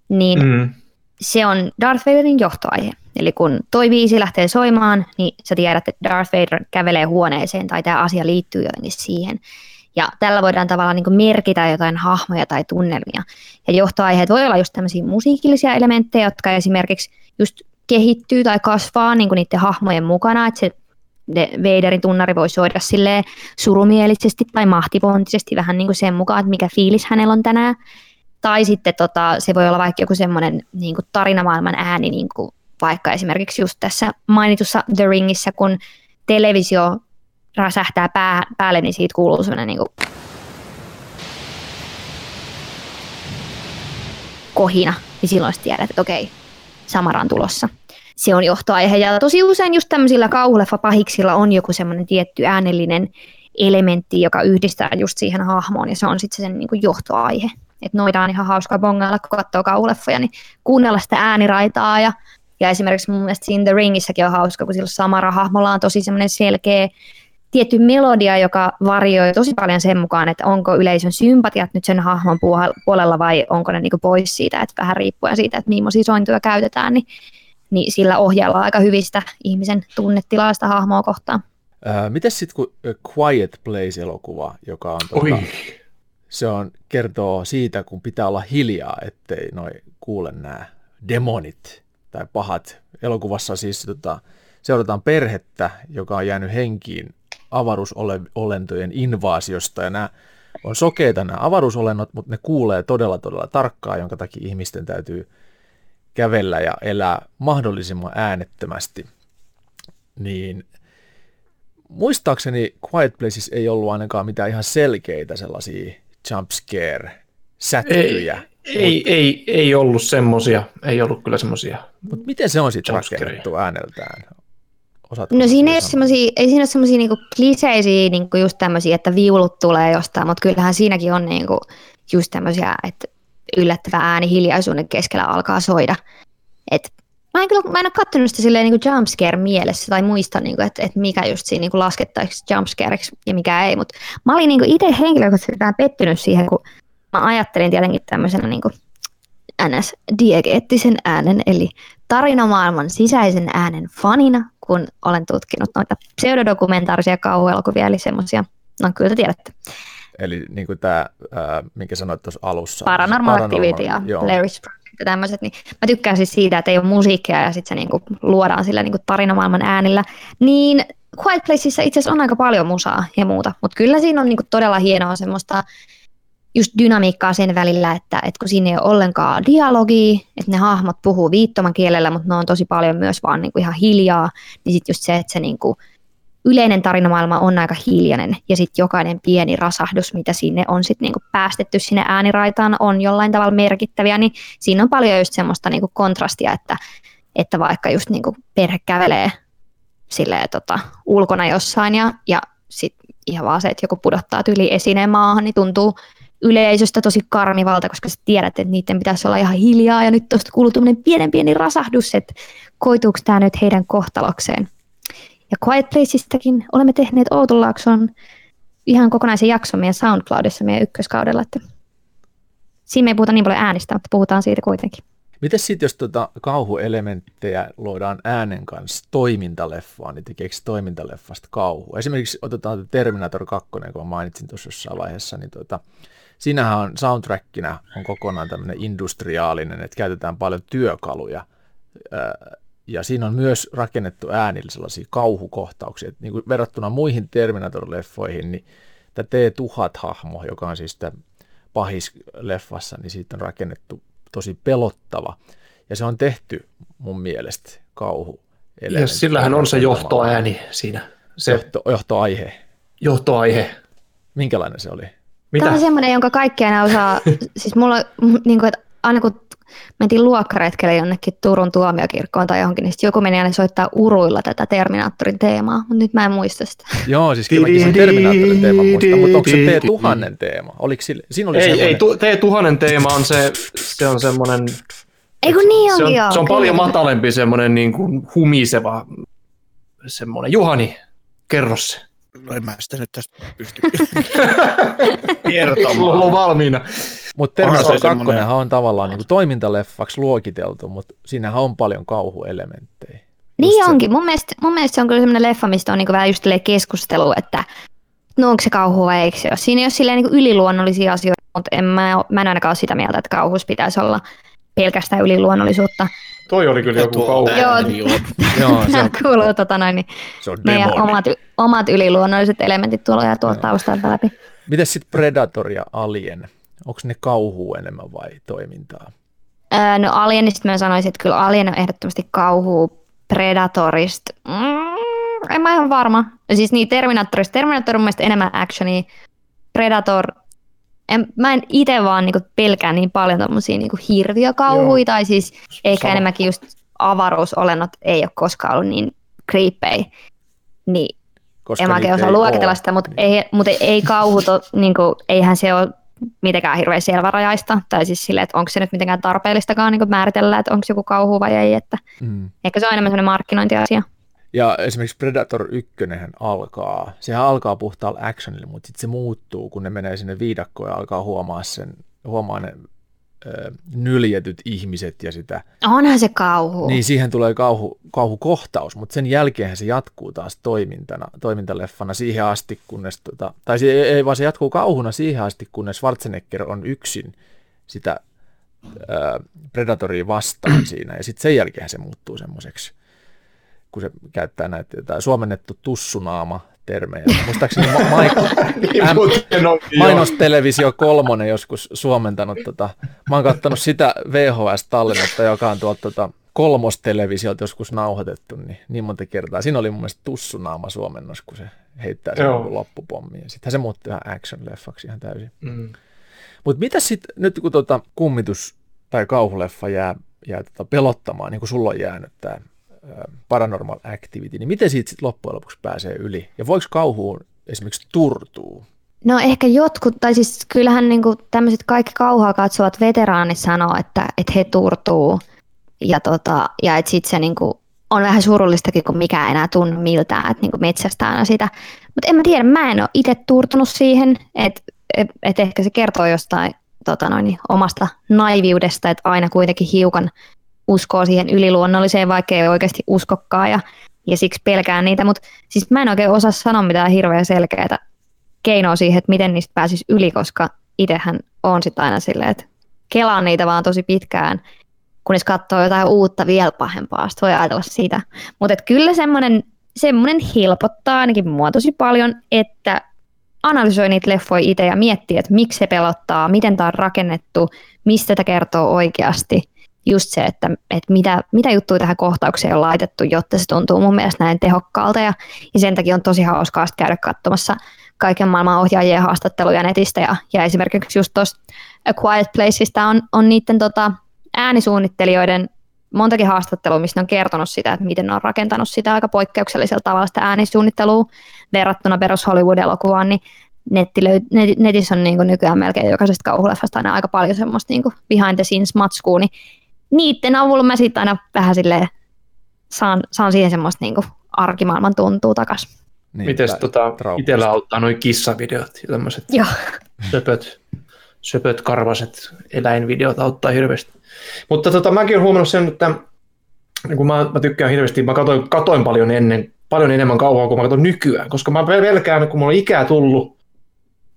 Speaker 3: niin
Speaker 4: Mm.
Speaker 3: se on Darth Vaderin johtoaihe. Eli kun toi biisi lähtee soimaan, niin sä tiedät, että Darth Vader kävelee huoneeseen tai tämä asia liittyy jotenkin siihen. Ja tällä voidaan tavallaan niin merkitä jotain hahmoja tai tunnelmia. Ja johtoaiheet voi olla just tämmöisiä musiikillisia elementtejä, jotka esimerkiksi just kehittyy tai kasvaa niin niiden hahmojen mukana, että se de- Vaderin tunnari voi soida silleen surumielisesti tai mahtipontisesti vähän niin kuin sen mukaan, että mikä fiilis hänellä on tänään. Tai sitten tota, se voi olla vaikka joku semmoinen niin tarinamaailman ääni, niin kuin vaikka esimerkiksi just tässä mainitussa The Ringissä, kun televisio räsähtää pää, päälle, niin siitä kuuluu semmoinen niin kohina, niin silloin tiedät, että okei, Samara on tulossa. Se on johtoaihe, ja tosi usein just tämmöisillä kauhuleffa-pahiksilla on joku semmoinen tietty äänellinen elementti, joka yhdistää just siihen hahmoon, ja se on sitten sen niin kuin johtoaihe. Että noita on ihan hauskaa bongailla, kun katsoo kauhuleffoja, niin kuunnella sitä ääniraitaa, ja, ja esimerkiksi mun mielestä siinä The Ringissäkin on hauska, kun sillä Samara-hahmolla on tosi semmoinen selkeä tietty melodia, joka varioi tosi paljon sen mukaan, että onko yleisön sympatiat nyt sen hahmon puolella vai onko ne niinku pois siitä, että vähän riippuen siitä, että millaisia sointuja käytetään, niin, niin sillä ohjaillaan aika hyvistä ihmisen tunnetilaa sitä hahmoa kohtaan.
Speaker 2: Ää, mites sitten kun A Quiet Place-elokuva, joka on tuota, se on, kertoo siitä, kun pitää olla hiljaa, ettei noi kuule nämä demonit tai pahat. Elokuvassa siis tota, seurataan perhettä, joka on jäänyt henkiin avaruusolentojen invaasiosta ja nämä on sokeita nämä avaruusolennot, mutta ne kuulee todella todella tarkkaan, jonka takia ihmisten täytyy kävellä ja elää mahdollisimman äänettömästi. Niin muistaakseni Quiet Places ei ollut ainakaan mitään ihan selkeitä sellaisia jump scare
Speaker 4: Ei, ei, ei ollut semmosia, ei ollut kyllä semmosia.
Speaker 2: Mutta miten se on sitten rakennettu ääneltään? Osaatko
Speaker 3: No siinä ei semmosia, ei siinä ole semmoisia niinku kliseisiä niinku just tämmöisiä, että viulut tulee jostain, mutta kyllähän siinäkin on niinku just tämmöisiä, että yllättävä ääni hiljaisuuden keskellä alkaa soida. Et mä en kyllä, mä en ole kattonut sitä silleen niinku jumpscare mielessä tai muista, niinku, että et mikä just siinä niinku laskettaisiin jumpscareiksi ja mikä ei, mutta mä olin niinku itse henkilökohtaisesti vähän pettynyt siihen, kun mä ajattelin tietenkin tämmöisenä niinku ns. diegeettisen äänen, eli tarinamaailman sisäisen äänen fanina, kun olen tutkinut noita pseudodokumentaarisia kauhuelokuvia, eli semmoisia, no kyllä te tiedätte,
Speaker 2: Eli niin kuin tämä, minkä sanoit tuossa alussa.
Speaker 3: Paranormal Activity ja
Speaker 2: joo.
Speaker 3: Larry's Project ja tämmöiset, niin mä tykkään siis siitä, että ei ole musiikkia ja sitten se niinku luodaan sillä niinku tarinamaailman äänillä, niin Quiet Placeissa itse asiassa on aika paljon musaa ja muuta, mutta kyllä siinä on niinku todella hienoa semmoista just dynamiikkaa sen välillä, että, että kun siinä ei ole ollenkaan dialogia, että ne hahmot puhuu viittomakielellä, mutta ne on tosi paljon myös vaan niinku ihan hiljaa, niin sitten just se, että se niinku yleinen tarinamaailma on aika hiljainen ja sitten jokainen pieni rasahdus, mitä sinne on sitten niinku päästetty sinne ääniraitaan, on jollain tavalla merkittäviä, niin siinä on paljon just semmoista niinku kontrastia, että, että vaikka just niinku perhe kävelee silleen, tota, ulkona jossain ja, ja sitten ihan vaan se, että joku pudottaa yli esineen maahan, niin tuntuu yleisöstä tosi karmivalta, koska sä tiedät, että niiden pitäisi olla ihan hiljaa ja nyt tuosta kuuluu tämmöinen pienen pieni rasahdus, että koituuko tämä nyt heidän kohtalokseen. Ja Quiet Placeistakin olemme tehneet Outolaakson ihan kokonaisen jakson meidän SoundCloudissa meidän ykköskaudella, että siinä me ei puhuta niin paljon äänistä, mutta puhutaan siitä kuitenkin.
Speaker 2: Miten sitten, jos tota kauhuelementtejä luodaan äänen kanssa toimintaleffaan, niin tekeekö toimintaleffasta kauhu? Esimerkiksi otetaan Terminator 2, kun mainitsin tuossa jossain vaiheessa, niin tota, siinähän on soundtrackina on kokonaan tämmöinen industriaalinen, että käytetään paljon työkaluja. Ja siinä on myös rakennettu äänillä sellaisia kauhukohtauksia. että Niin kuin verrattuna muihin Terminator-leffoihin, niin tämä T-1000-hahmo, joka on siis tämä pahis leffassa, niin siitä on rakennettu tosi pelottava. Ja se on tehty mun mielestä kauhu.
Speaker 4: Ja sillähän on se johtoääni siinä, se
Speaker 2: Johto, johtoaihe.
Speaker 4: johtoaihe.
Speaker 2: Minkälainen se oli?
Speaker 4: Mitä?
Speaker 3: Tämä on semmoinen, jonka kaikki aina osaa, siis mulla, niin kuin, että aina kun mentiin luokkaretkelle jonnekin Turun tuomiokirkkoon tai johonkin, niin sitten joku meni aina soittaa uruilla tätä Terminaattorin teemaa, mutta nyt mä en muista sitä.
Speaker 2: Joo, siis kyllä mäkin sen Terminaattorin teeman muistan, mutta onko se T-1000 teema? Oliko sille, siinä oli
Speaker 4: Ei,
Speaker 2: semmoinen,
Speaker 4: ei, tu- T1000 teema on se, se on semmoinen,
Speaker 3: Ei kun niin
Speaker 4: se
Speaker 3: onkin
Speaker 4: on,
Speaker 3: joo,
Speaker 4: se on
Speaker 3: kyllä.
Speaker 4: paljon matalempi semmoinen niin kuin humiseva semmoinen. Juhani, kerro se.
Speaker 5: No en mä sitä nyt tästä pysty
Speaker 4: Mulla
Speaker 5: kertomaan.
Speaker 4: on valmiina.
Speaker 2: mutta Terminator
Speaker 5: se
Speaker 2: 2
Speaker 5: semmoinen-
Speaker 2: on tavallaan niin kuin toimintaleffaksi luokiteltu, mutta siinähän on paljon kauhuelementtejä.
Speaker 3: Niin
Speaker 2: Just se-
Speaker 3: onkin. Mun mielestä, mun mielestä se on kyllä semmoinen leffa, mistä on niinku vähän just keskustelu, että no onko se kauhu vai eikö se ole. Siinä ei ole silleen niinku yliluonnollisia asioita, mutta en mä, mä en ainakaan ole sitä mieltä, että kauhus pitäisi olla pelkästään yliluonnollisuutta.
Speaker 4: Toi oli kyllä joku kauhu.
Speaker 5: ääni on.
Speaker 2: Joo, se on,
Speaker 3: kuuluu tota noin, niin
Speaker 2: se on
Speaker 3: meidän
Speaker 2: demoni.
Speaker 3: omat, omat yliluonnolliset elementit tuolla ja tuolta taustalta läpi.
Speaker 2: Mites sitten Predator ja Alien? Onko ne kauhua enemmän vai toimintaa?
Speaker 3: Öö, no Alienista mä sanoisin, että kyllä Alien on ehdottomasti kauhu Predatorista. Mm, en mä ihan varma. Siis niin Terminatorista. Terminator on mun mielestä enemmän actionia. Predator, en, mä en itse vaan niinku pelkää niin paljon tommosia niinku hirviökauhuja, tai siis ehkä
Speaker 4: Sama.
Speaker 3: enemmänkin just avaruusolennot ei ole koskaan ollut niin creepy. Niin
Speaker 2: Koska
Speaker 3: en mä oikein osaa
Speaker 2: ei
Speaker 3: luokitella sitä, mutta ei, mutta ei kauhu, to, niin kuin, eihän se ole mitenkään hirveän selvärajaista, tai siis silleen, että onko se nyt mitenkään tarpeellistakaan niin määritellä, että onko joku kauhu vai ei, että
Speaker 2: Mm.
Speaker 3: ehkä se on enemmän sellainen markkinointiasia.
Speaker 2: Ja esimerkiksi Predator 1 alkaa, sehän alkaa puhtaalla actionilla, mutta sitten se muuttuu, kun ne menee sinne viidakkoon ja alkaa huomaa sen, huomaa ne ö, nyljetyt ihmiset ja sitä.
Speaker 3: Onhan se kauhu.
Speaker 2: Niin siihen tulee kauhu, kauhukohtaus, mutta sen jälkeen se jatkuu taas toimintana, toimintaleffana siihen asti, kunnes, tota, tai se, ei, ei vaan se jatkuu kauhuna siihen asti, kunnes Schwarzenegger on yksin sitä ö, Predatoria vastaan siinä, ja sitten sen jälkeen se muuttuu semmoiseksi, kun se käyttää näitä jotain suomennettu tussunaama termejä. Muistaakseni ma- ma-
Speaker 4: Niin.
Speaker 2: Mainostelevisio kolmonen joskus suomentanut. Tota, mä oon kattonut sitä VHS-tallennetta, joka on tuolta tota, kolmostelevisiolta joskus nauhoitettu, niin, niin monta kertaa. Siinä oli mun mielestä tussunaama suomennos, kun se heittää sen
Speaker 4: Joo.
Speaker 2: loppupommiin. Sittenhän se muuttui ihan action-leffaksi ihan täysin.
Speaker 4: Mm.
Speaker 2: Mutta mitä sitten, nyt kun tota kummitus tai kauhuleffa jää, jää tota pelottamaan, niin kuin sulla on jäänyt tämä Paranormal Activity, niin miten siitä sitten loppujen lopuksi pääsee yli? Ja voiko kauhuun esimerkiksi turtuu?
Speaker 3: No ehkä jotkut, tai siis kyllähän niinku tämmöiset kaikki kauhaa katsovat veteraanit sanoo, että, että he turtuu. Ja, tota, ja että sitten se niinku on vähän surullistakin, kun mikään enää tunnu miltään, että niinku metsästää aina sitä. Mutta en mä tiedä, mä en ole itse turtunut siihen, että et, et ehkä se kertoo jostain tota noin, omasta naiviudesta, että aina kuitenkin hiukan uskoo siihen yliluonnolliseen, vaikka ei oikeasti uskokkaan ja, ja siksi pelkään niitä. Mutta siis mä en oikein osaa sanoa mitään hirveän selkeää keinoa siihen, että miten niistä pääsisi yli, koska itsehän on sitten aina silleen, että kelaan niitä vaan tosi pitkään, kunnes katsoo jotain uutta vielä pahempaa, sitten voi ajatella sitä. Mutta kyllä semmoinen, semmoinen helpottaa ainakin mua tosi paljon, että analysoi niitä leffoja itse ja miettii, että miksi se pelottaa, miten tämä on rakennettu, mistä tämä kertoo oikeasti. Just se, että, että mitä, mitä juttuja tähän kohtaukseen on laitettu, jotta se tuntuu mun mielestä näin tehokkaalta. Ja, ja sen takia on tosi hauskaa käydä katsomassa kaiken maailman ohjaajien haastatteluja netistä. Ja, ja esimerkiksi just tuossa A Quiet Placeista on, on niiden tota, äänisuunnittelijoiden montakin haastattelua, missä on kertonut sitä, että miten ne on rakentanut sitä aika poikkeuksellisella tavalla sitä äänisuunnittelua verrattuna perus Hollywood-elokuvaan, niin netti löy- net, netissä on niin nykyään melkein jokaisesta kauhuleffasta aina aika paljon semmoista niin behind the scenes matskua, niin niiden avulla mä sitten aina vähän silleen saan, saan siihen semmoista niin kuin arkimaailman tuntuu takas.
Speaker 2: Niin,
Speaker 4: Mites tota, itsellä auttaa noin kissavideot ja tämmöiset söpöt, söpöt karvaset eläinvideot auttaa hirveästi. Mutta tota, mäkin olen huomannut sen, että niin kun mä, mä tykkään hirveästi, mä katoin, katoin paljon ennen, paljon enemmän kauan kuin mä katson nykyään, koska mä pelkään, kun mulla on ikää tullut,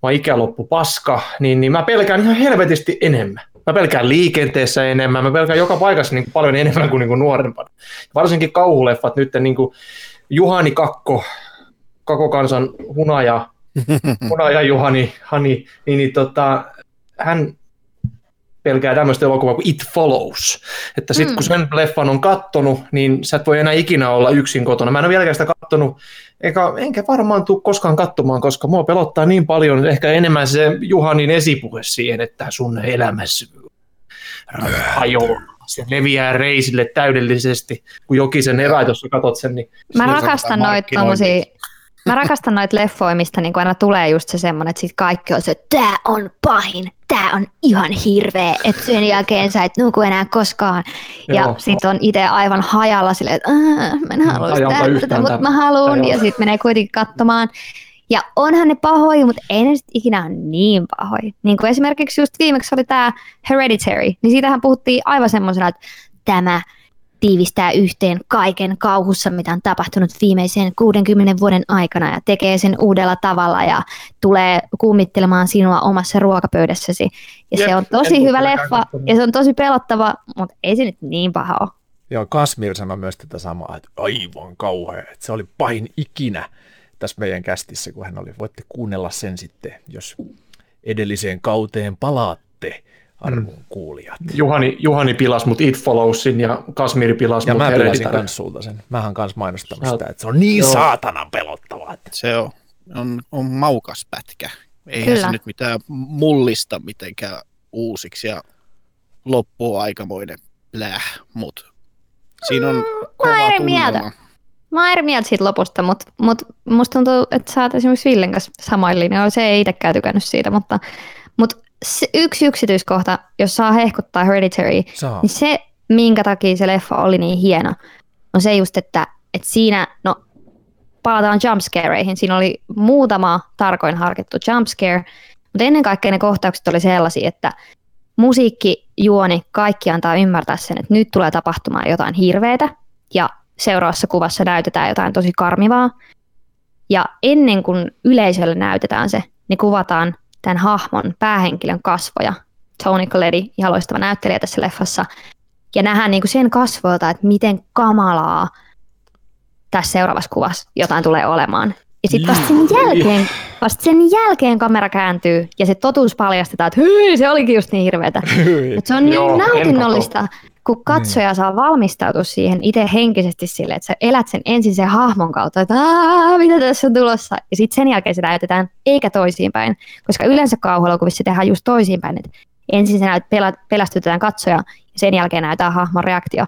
Speaker 4: mä ikä loppu paska, niin, niin mä pelkään ihan helvetisti enemmän. Mä pelkään liikenteessä enemmän, mä pelkään joka paikassa niin kuin paljon enemmän kuin, niin kuin nuorempana. Varsinkin kauhuleffat nyt, niin kuin Juhani Kakko, Kakokansan hunaja, hunaja Juhani, Hani, niin, niin tota, hän pelkää tämmöistä elokuvaa kuin It Follows. Että sitten
Speaker 3: Mm.
Speaker 4: kun sen leffan on kattonut, niin sä et voi enää ikinä olla yksin kotona. Mä en ole vieläkään sitä kattonut, eikä, enkä varmaan tule koskaan katsomaan, koska mua pelottaa niin paljon, ehkä enemmän se Juhanin esipuhe siihen, että sun elämässä hajoaa. Se leviää reisille täydellisesti, kun Jokisen jos sä katot sen, niin
Speaker 3: Mä rakastan noita tommosia, mä rakastan noita leffoja, mistä niinku aina tulee just se semmoinen, että sit kaikki on se, että tää on pahin, tää on ihan hirveä, että sen jälkeen sä et nuku enää koskaan. Ja
Speaker 4: Joo.
Speaker 3: sit on itse aivan hajalla silleen, että "Aa, mä en tehdä tätä,
Speaker 4: yhtään
Speaker 3: mutta
Speaker 4: tämä.
Speaker 3: mä haluan.
Speaker 4: Joo.
Speaker 3: Ja sit menee kuitenkin katsomaan. Ja onhan ne pahoja, mutta ei ne sit ikinä ole niin pahoja. Niin kuin esimerkiksi just viimeksi oli tämä Hereditary, niin siitähän puhuttiin aivan semmoisena, että tämä tiivistää yhteen kaiken kauhussa, mitä on tapahtunut viimeisen 60 vuoden aikana ja tekee sen uudella tavalla ja tulee kummittelemaan sinua omassa ruokapöydässäsi. Ja
Speaker 4: Jep,
Speaker 3: se on tosi hyvä leffa ja se on tosi pelottava, mutta ei se nyt niin paha ole.
Speaker 2: Joo, Kasmir sanoi myös tätä samaa, että aivan kauhea, että se oli pahin ikinä tässä meidän kästissä, kun hän oli. Voitte kuunnella sen sitten, jos edelliseen kauteen palaatte, arvon kuulijat.
Speaker 4: Juhani, Juhani pilas mut It Followsin ja Kasmiri pilas
Speaker 2: Ja
Speaker 4: mut
Speaker 2: mä pilasin
Speaker 4: Hereditary.
Speaker 2: kans sulta sen. Mähän kans mainostanut
Speaker 4: Sä
Speaker 2: sitä, että se on niin
Speaker 4: Joo.
Speaker 2: saatanan pelottavaa. Että...
Speaker 5: Se on, on, on maukas pätkä. Eihän
Speaker 3: Kyllä.
Speaker 5: se nyt mitään mullista mitenkään uusiksi ja loppuu aikamoinen pläh, mutta siinä on kova
Speaker 3: eri
Speaker 5: tunnelma.
Speaker 3: mieltä. Mä oon eri mieltä siitä lopusta, mutta mut musta tuntuu, että sä oot esimerkiksi Villen kanssa samoin linjoilla. Se ei itsekään tykännyt siitä, mutta, mutta se yksi yksityiskohta, jos saa hehkuttaa Hereditary,
Speaker 2: Saa.
Speaker 3: niin se, minkä takia se leffa oli niin hieno, on se just, että, että siinä, no palataan jumpscareihin, siinä oli muutama tarkoin harkittu jumpscare, mutta ennen kaikkea ne kohtaukset oli sellaisia, että musiikki, juoni, kaikki antaa ymmärtää sen, että nyt tulee tapahtumaan jotain hirveätä ja seuraavassa kuvassa näytetään jotain tosi karmivaa. Ja ennen kuin yleisölle näytetään se, niin kuvataan tämän hahmon päähenkilön kasvoja. Tony Colletti, ihan loistava näyttelijä tässä leffassa. Ja nähdään niin kuin sen kasvoilta, että miten kamalaa tässä seuraavassa kuvassa jotain tulee olemaan. Ja sitten vasta sen jälkeen, vasta sen jälkeen kamera kääntyy ja se totuus paljastetaan, että hyi, se olikin just niin hirveätä. Se on
Speaker 4: Joo,
Speaker 3: niin
Speaker 4: en
Speaker 3: nautinnollista, kun katsoja saa valmistautua siihen itse henkisesti sille, että sä elät sen ensin sen hahmon kautta, että mitä tässä on tulossa. Ja sitten sen jälkeen se näytetään, eikä toisiinpäin. Koska yleensä kauhuelokuvissa tehdään just toisiinpäin, että ensin se näyt, pelästytetään katsoja ja sen jälkeen näytetään hahmon reaktio.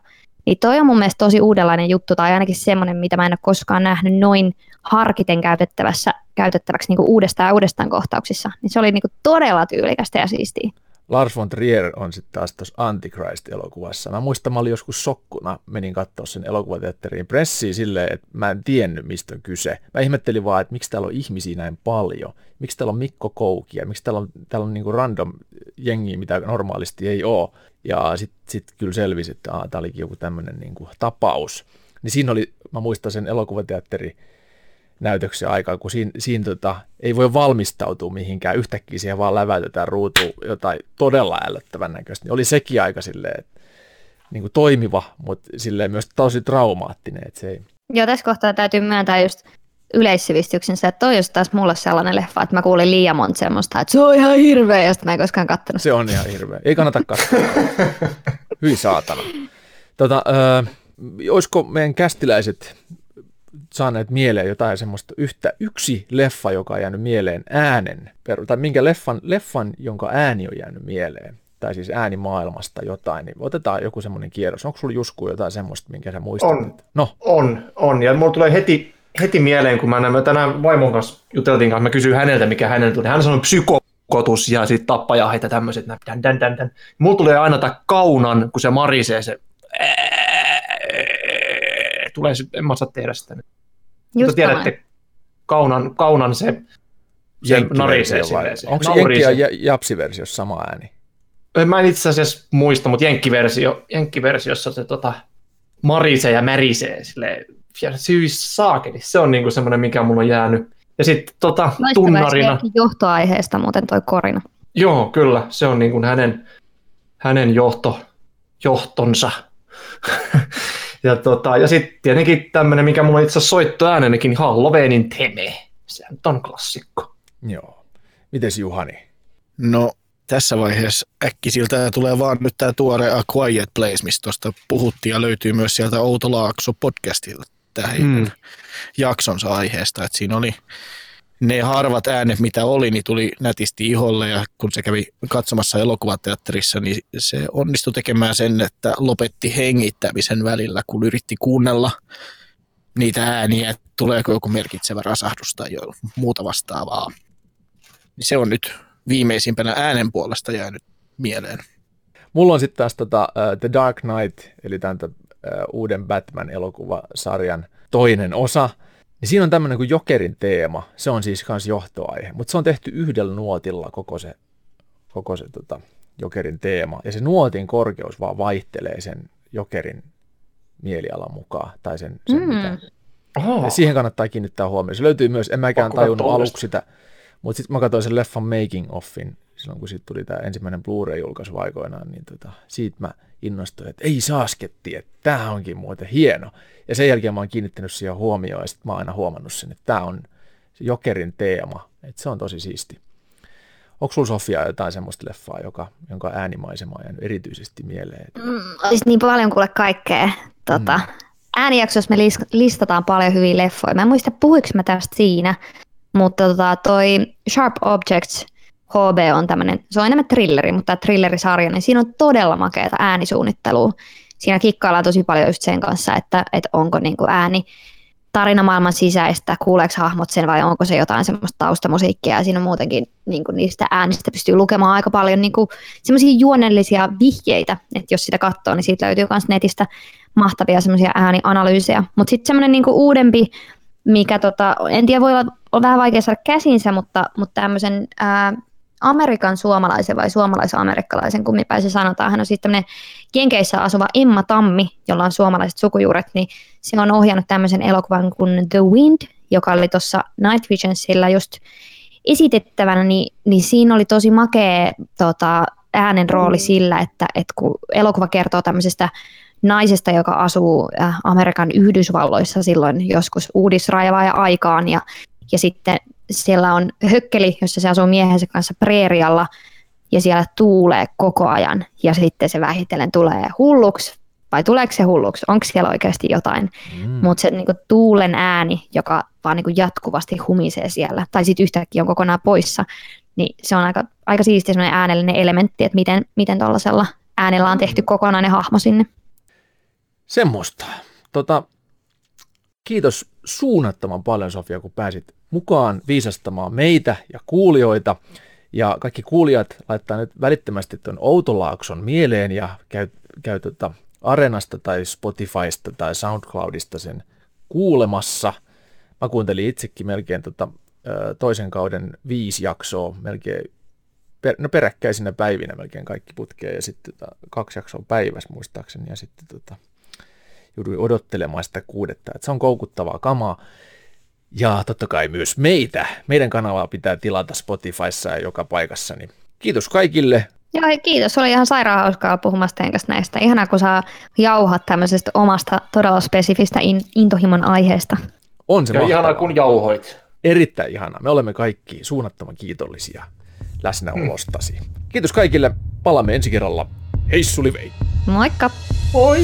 Speaker 3: Niin toi on mun mielestä tosi uudenlainen juttu, tai ainakin semmoinen, mitä mä en ole koskaan nähnyt noin harkiten käytettävässä, käytettäväksi niin uudestaan ja uudestaan kohtauksissa. Niin se oli niin todella tyylikästä ja siistiä.
Speaker 2: Lars von Trier on sitten taas tuossa Antichrist-elokuvassa. Mä muistan, mä olin joskus sokkuna, menin katsoa sen elokuvateatteriin pressiin silleen, että mä en tiennyt, mistä on kyse. Mä ihmettelin vaan, että miksi täällä on ihmisiä näin paljon. Miksi täällä on Mikko Koukia, miksi täällä on, täällä on niinku random jengi, mitä normaalisti ei ole. Ja sitten sit kyllä selvisi, että tämä olikin joku tämmöinen niinku tapaus. Niin siinä oli, mä muistan sen elokuvateatteri näytöksen aikaa, kun siinä, siinä tota, ei voi valmistautua mihinkään, yhtäkkiä siihen vaan läväytetään ruutu jotain todella ällöttävän näköistä. Niin oli sekin aika silleen, että niin kuin toimiva, mutta silleen myös tosi traumaattinen, että se ei...
Speaker 3: Joo, tässä kohtaa täytyy myöntää just yleissivistyksensä, että toi just taas mulle sellainen leffa, että mä kuulin liian monta semmoista, että se on ihan hirveä, ja mä en koskaan kattonut.
Speaker 2: Se on ihan hirveä. Ei kannata katsoa. Hyi saatana. Tota, ö, olisiko meidän kästiläiset saaneet mieleen jotain semmoista yhtä, yksi leffa, joka on jäänyt mieleen äänen, tai minkä leffan, leffan, jonka ääni on jäänyt mieleen, tai siis ääni maailmasta jotain, niin otetaan joku semmoinen kierros. Onko sulla Jusku jotain semmoista, minkä sä muistat?
Speaker 4: On,
Speaker 2: no.
Speaker 4: on, on. Ja mulla tulee heti, heti mieleen, kun mä, näin, mä tänään vaimon kanssa juteltiin kanssa, mä kysyin häneltä, mikä hänellä tuli. Hän sanoi psykokotus ja sitten tappajahet ja tämmöiset. Dän, dän, dän, dän. Mulla tulee aina tämä kaunan, kun se marisee se. Tulee, en mä osaa tehdä sitä nyt. Mutta tiedätte, kaunan, kaunan se, se narisee silleen.
Speaker 2: Onko se Jenkki- ja Japsi-versiossa sama ääni?
Speaker 4: Mä en itse asiassa muista, mutta jenkkiversio, jenkkiversiossa se tota, marisee ja märisee silleen. Ja syys saakeli, se on niinku semmoinen, mikä mulla on jäänyt. Ja sitten tota, tunnarina.
Speaker 3: johtoaiheesta muuten toi korina.
Speaker 4: Joo, kyllä. Se on niin kuin hänen, hänen johto, johtonsa. ja, tota, ja sitten tietenkin tämmöinen, mikä mulla itse asiassa soitto niin Halloweenin teme. Se on klassikko.
Speaker 2: Joo. Mites Juhani?
Speaker 5: No tässä vaiheessa äkkisiltä tulee vaan nyt tämä tuore A Quiet Place, mistä tuosta puhuttiin ja löytyy myös sieltä Outo Laakso podcastilta tähän hmm. jaksonsa aiheesta, että siinä oli ne harvat äänet, mitä oli, niin tuli nätisti iholle ja kun se kävi katsomassa elokuvateatterissa, niin se onnistui tekemään sen, että lopetti hengittämisen välillä, kun yritti kuunnella niitä ääniä, että tuleeko joku merkitsevä rasahdus tai jo muuta vastaavaa. Niin se on nyt viimeisimpänä äänen puolesta jäänyt mieleen.
Speaker 2: Mulla on sitten taas tota, uh, The Dark Knight, eli tämän uh, uuden Batman-elokuvasarjan toinen osa. Niin siinä on tämmöinen kuin Jokerin teema. Se on siis myös johtoaihe, mutta se on tehty yhdellä nuotilla koko se, koko se tota, Jokerin teema. Ja se nuotin korkeus vaan vaihtelee sen Jokerin mielialan mukaan. Tai sen, sen mm. mitä. Ja siihen kannattaa kiinnittää huomioon. Se löytyy myös, en mäkään tajunnut aluksi sitä, mutta sitten mä katsoin sen leffan Making Offin, silloin kun siitä tuli tämä ensimmäinen Blu-ray-julkaisu aikoinaan, niin tota, siitä mä innostuin, että ei saasketti, että tämä onkin muuten hieno. Ja sen jälkeen mä oon kiinnittänyt siihen huomioon, ja sitten mä oon aina huomannut sen, että tämä on se Jokerin teema, että se on tosi siisti. Onko sulla Sofia jotain semmoista leffaa, joka, jonka äänimaisema on jäänyt erityisesti mieleen?
Speaker 3: Mm, olisi niin paljon kuule kaikkea. Tota, mm. Äänijaksossa me listataan paljon hyviä leffoja. Mä en muista, puhuiko mä tästä siinä, mutta tota, toi Sharp Objects HB on tämmöinen, se on enemmän thrilleri, mutta tämä thrillerisarja, niin siinä on todella makeata äänisuunnittelua. Siinä kikkaillaan tosi paljon just sen kanssa, että, että onko niin kuin ääni tarinamaailman sisäistä, kuuleeko hahmot sen vai onko se jotain semmoista taustamusiikkia. Ja siinä on muutenkin niin kuin niistä äänistä pystyy lukemaan aika paljon niin semmoisia juonellisia vihjeitä, että jos sitä katsoo, niin siitä löytyy myös netistä mahtavia semmoisia äänianalyysejä. Mutta sitten semmoinen niin uudempi mikä tota, en tiedä, voi olla on vähän vaikea saada käsinsä, mutta, mutta tämmöisen Amerikan suomalaisen vai suomalais-amerikkalaisen, se sanotaan. Hän on sitten tämmöinen Jenkeissä asuva Emma Tammi, jolla on suomalaiset sukujuuret, niin se on ohjannut tämmöisen elokuvan kuin The Wind, joka oli tuossa Night Visionsilla just esitettävänä, niin, niin siinä oli tosi makea tota, äänen rooli sillä, että, että kun elokuva kertoo tämmöisestä naisesta, joka asuu äh, Amerikan Yhdysvalloissa silloin joskus uudisraivaaja aikaan ja, ja sitten siellä on hökkeli, jossa se asuu miehensä kanssa preerialla ja siellä tuulee koko ajan ja sitten se vähitellen tulee hulluksi vai tuleeko se hulluksi, onko siellä oikeasti jotain, mm. mutta se niinku, tuulen ääni, joka vaan niinku, jatkuvasti humisee siellä, tai sitten yhtäkkiä on kokonaan poissa, niin se on aika, aika siistiä semmoinen äänellinen elementti, että miten, miten tuollaisella äänellä on tehty kokonainen hahmo sinne.
Speaker 2: Semmoista. Tota, kiitos suunnattoman paljon Sofia, kun pääsit mukaan viisastamaan meitä ja kuulijoita. Ja kaikki kuulijat laittaa nyt välittömästi tuon Outolaakson mieleen ja käy, käy tota Arenasta tai Spotifysta tai SoundCloudista sen kuulemassa. Mä kuuntelin itsekin melkein tota, toisen kauden viisi jaksoa, melkein per, no peräkkäisinä päivinä melkein kaikki putkea ja sitten tota, kaksi jaksoa päivässä muistaakseni ja sitten tota, jouduin odottelemaan sitä kuudetta. että se on koukuttavaa kamaa. Ja totta kai myös meitä. Meidän kanavaa pitää tilata Spotifyssa ja joka paikassa. Niin kiitos kaikille.
Speaker 3: Joo, kiitos. Oli ihan sairaan hauskaa puhumasta teidän kanssa näistä. Ihanaa, kun saa jauhat tämmöisestä omasta todella spesifistä in, intohimon aiheesta.
Speaker 2: On se
Speaker 4: ja ihanaa, kun jauhoit.
Speaker 2: Erittäin ihanaa. Me olemme kaikki suunnattoman kiitollisia läsnäolostasi. Mm. Kiitos kaikille. Palaamme ensi kerralla. Hei Sulivei.
Speaker 3: Moikka.
Speaker 4: Moi.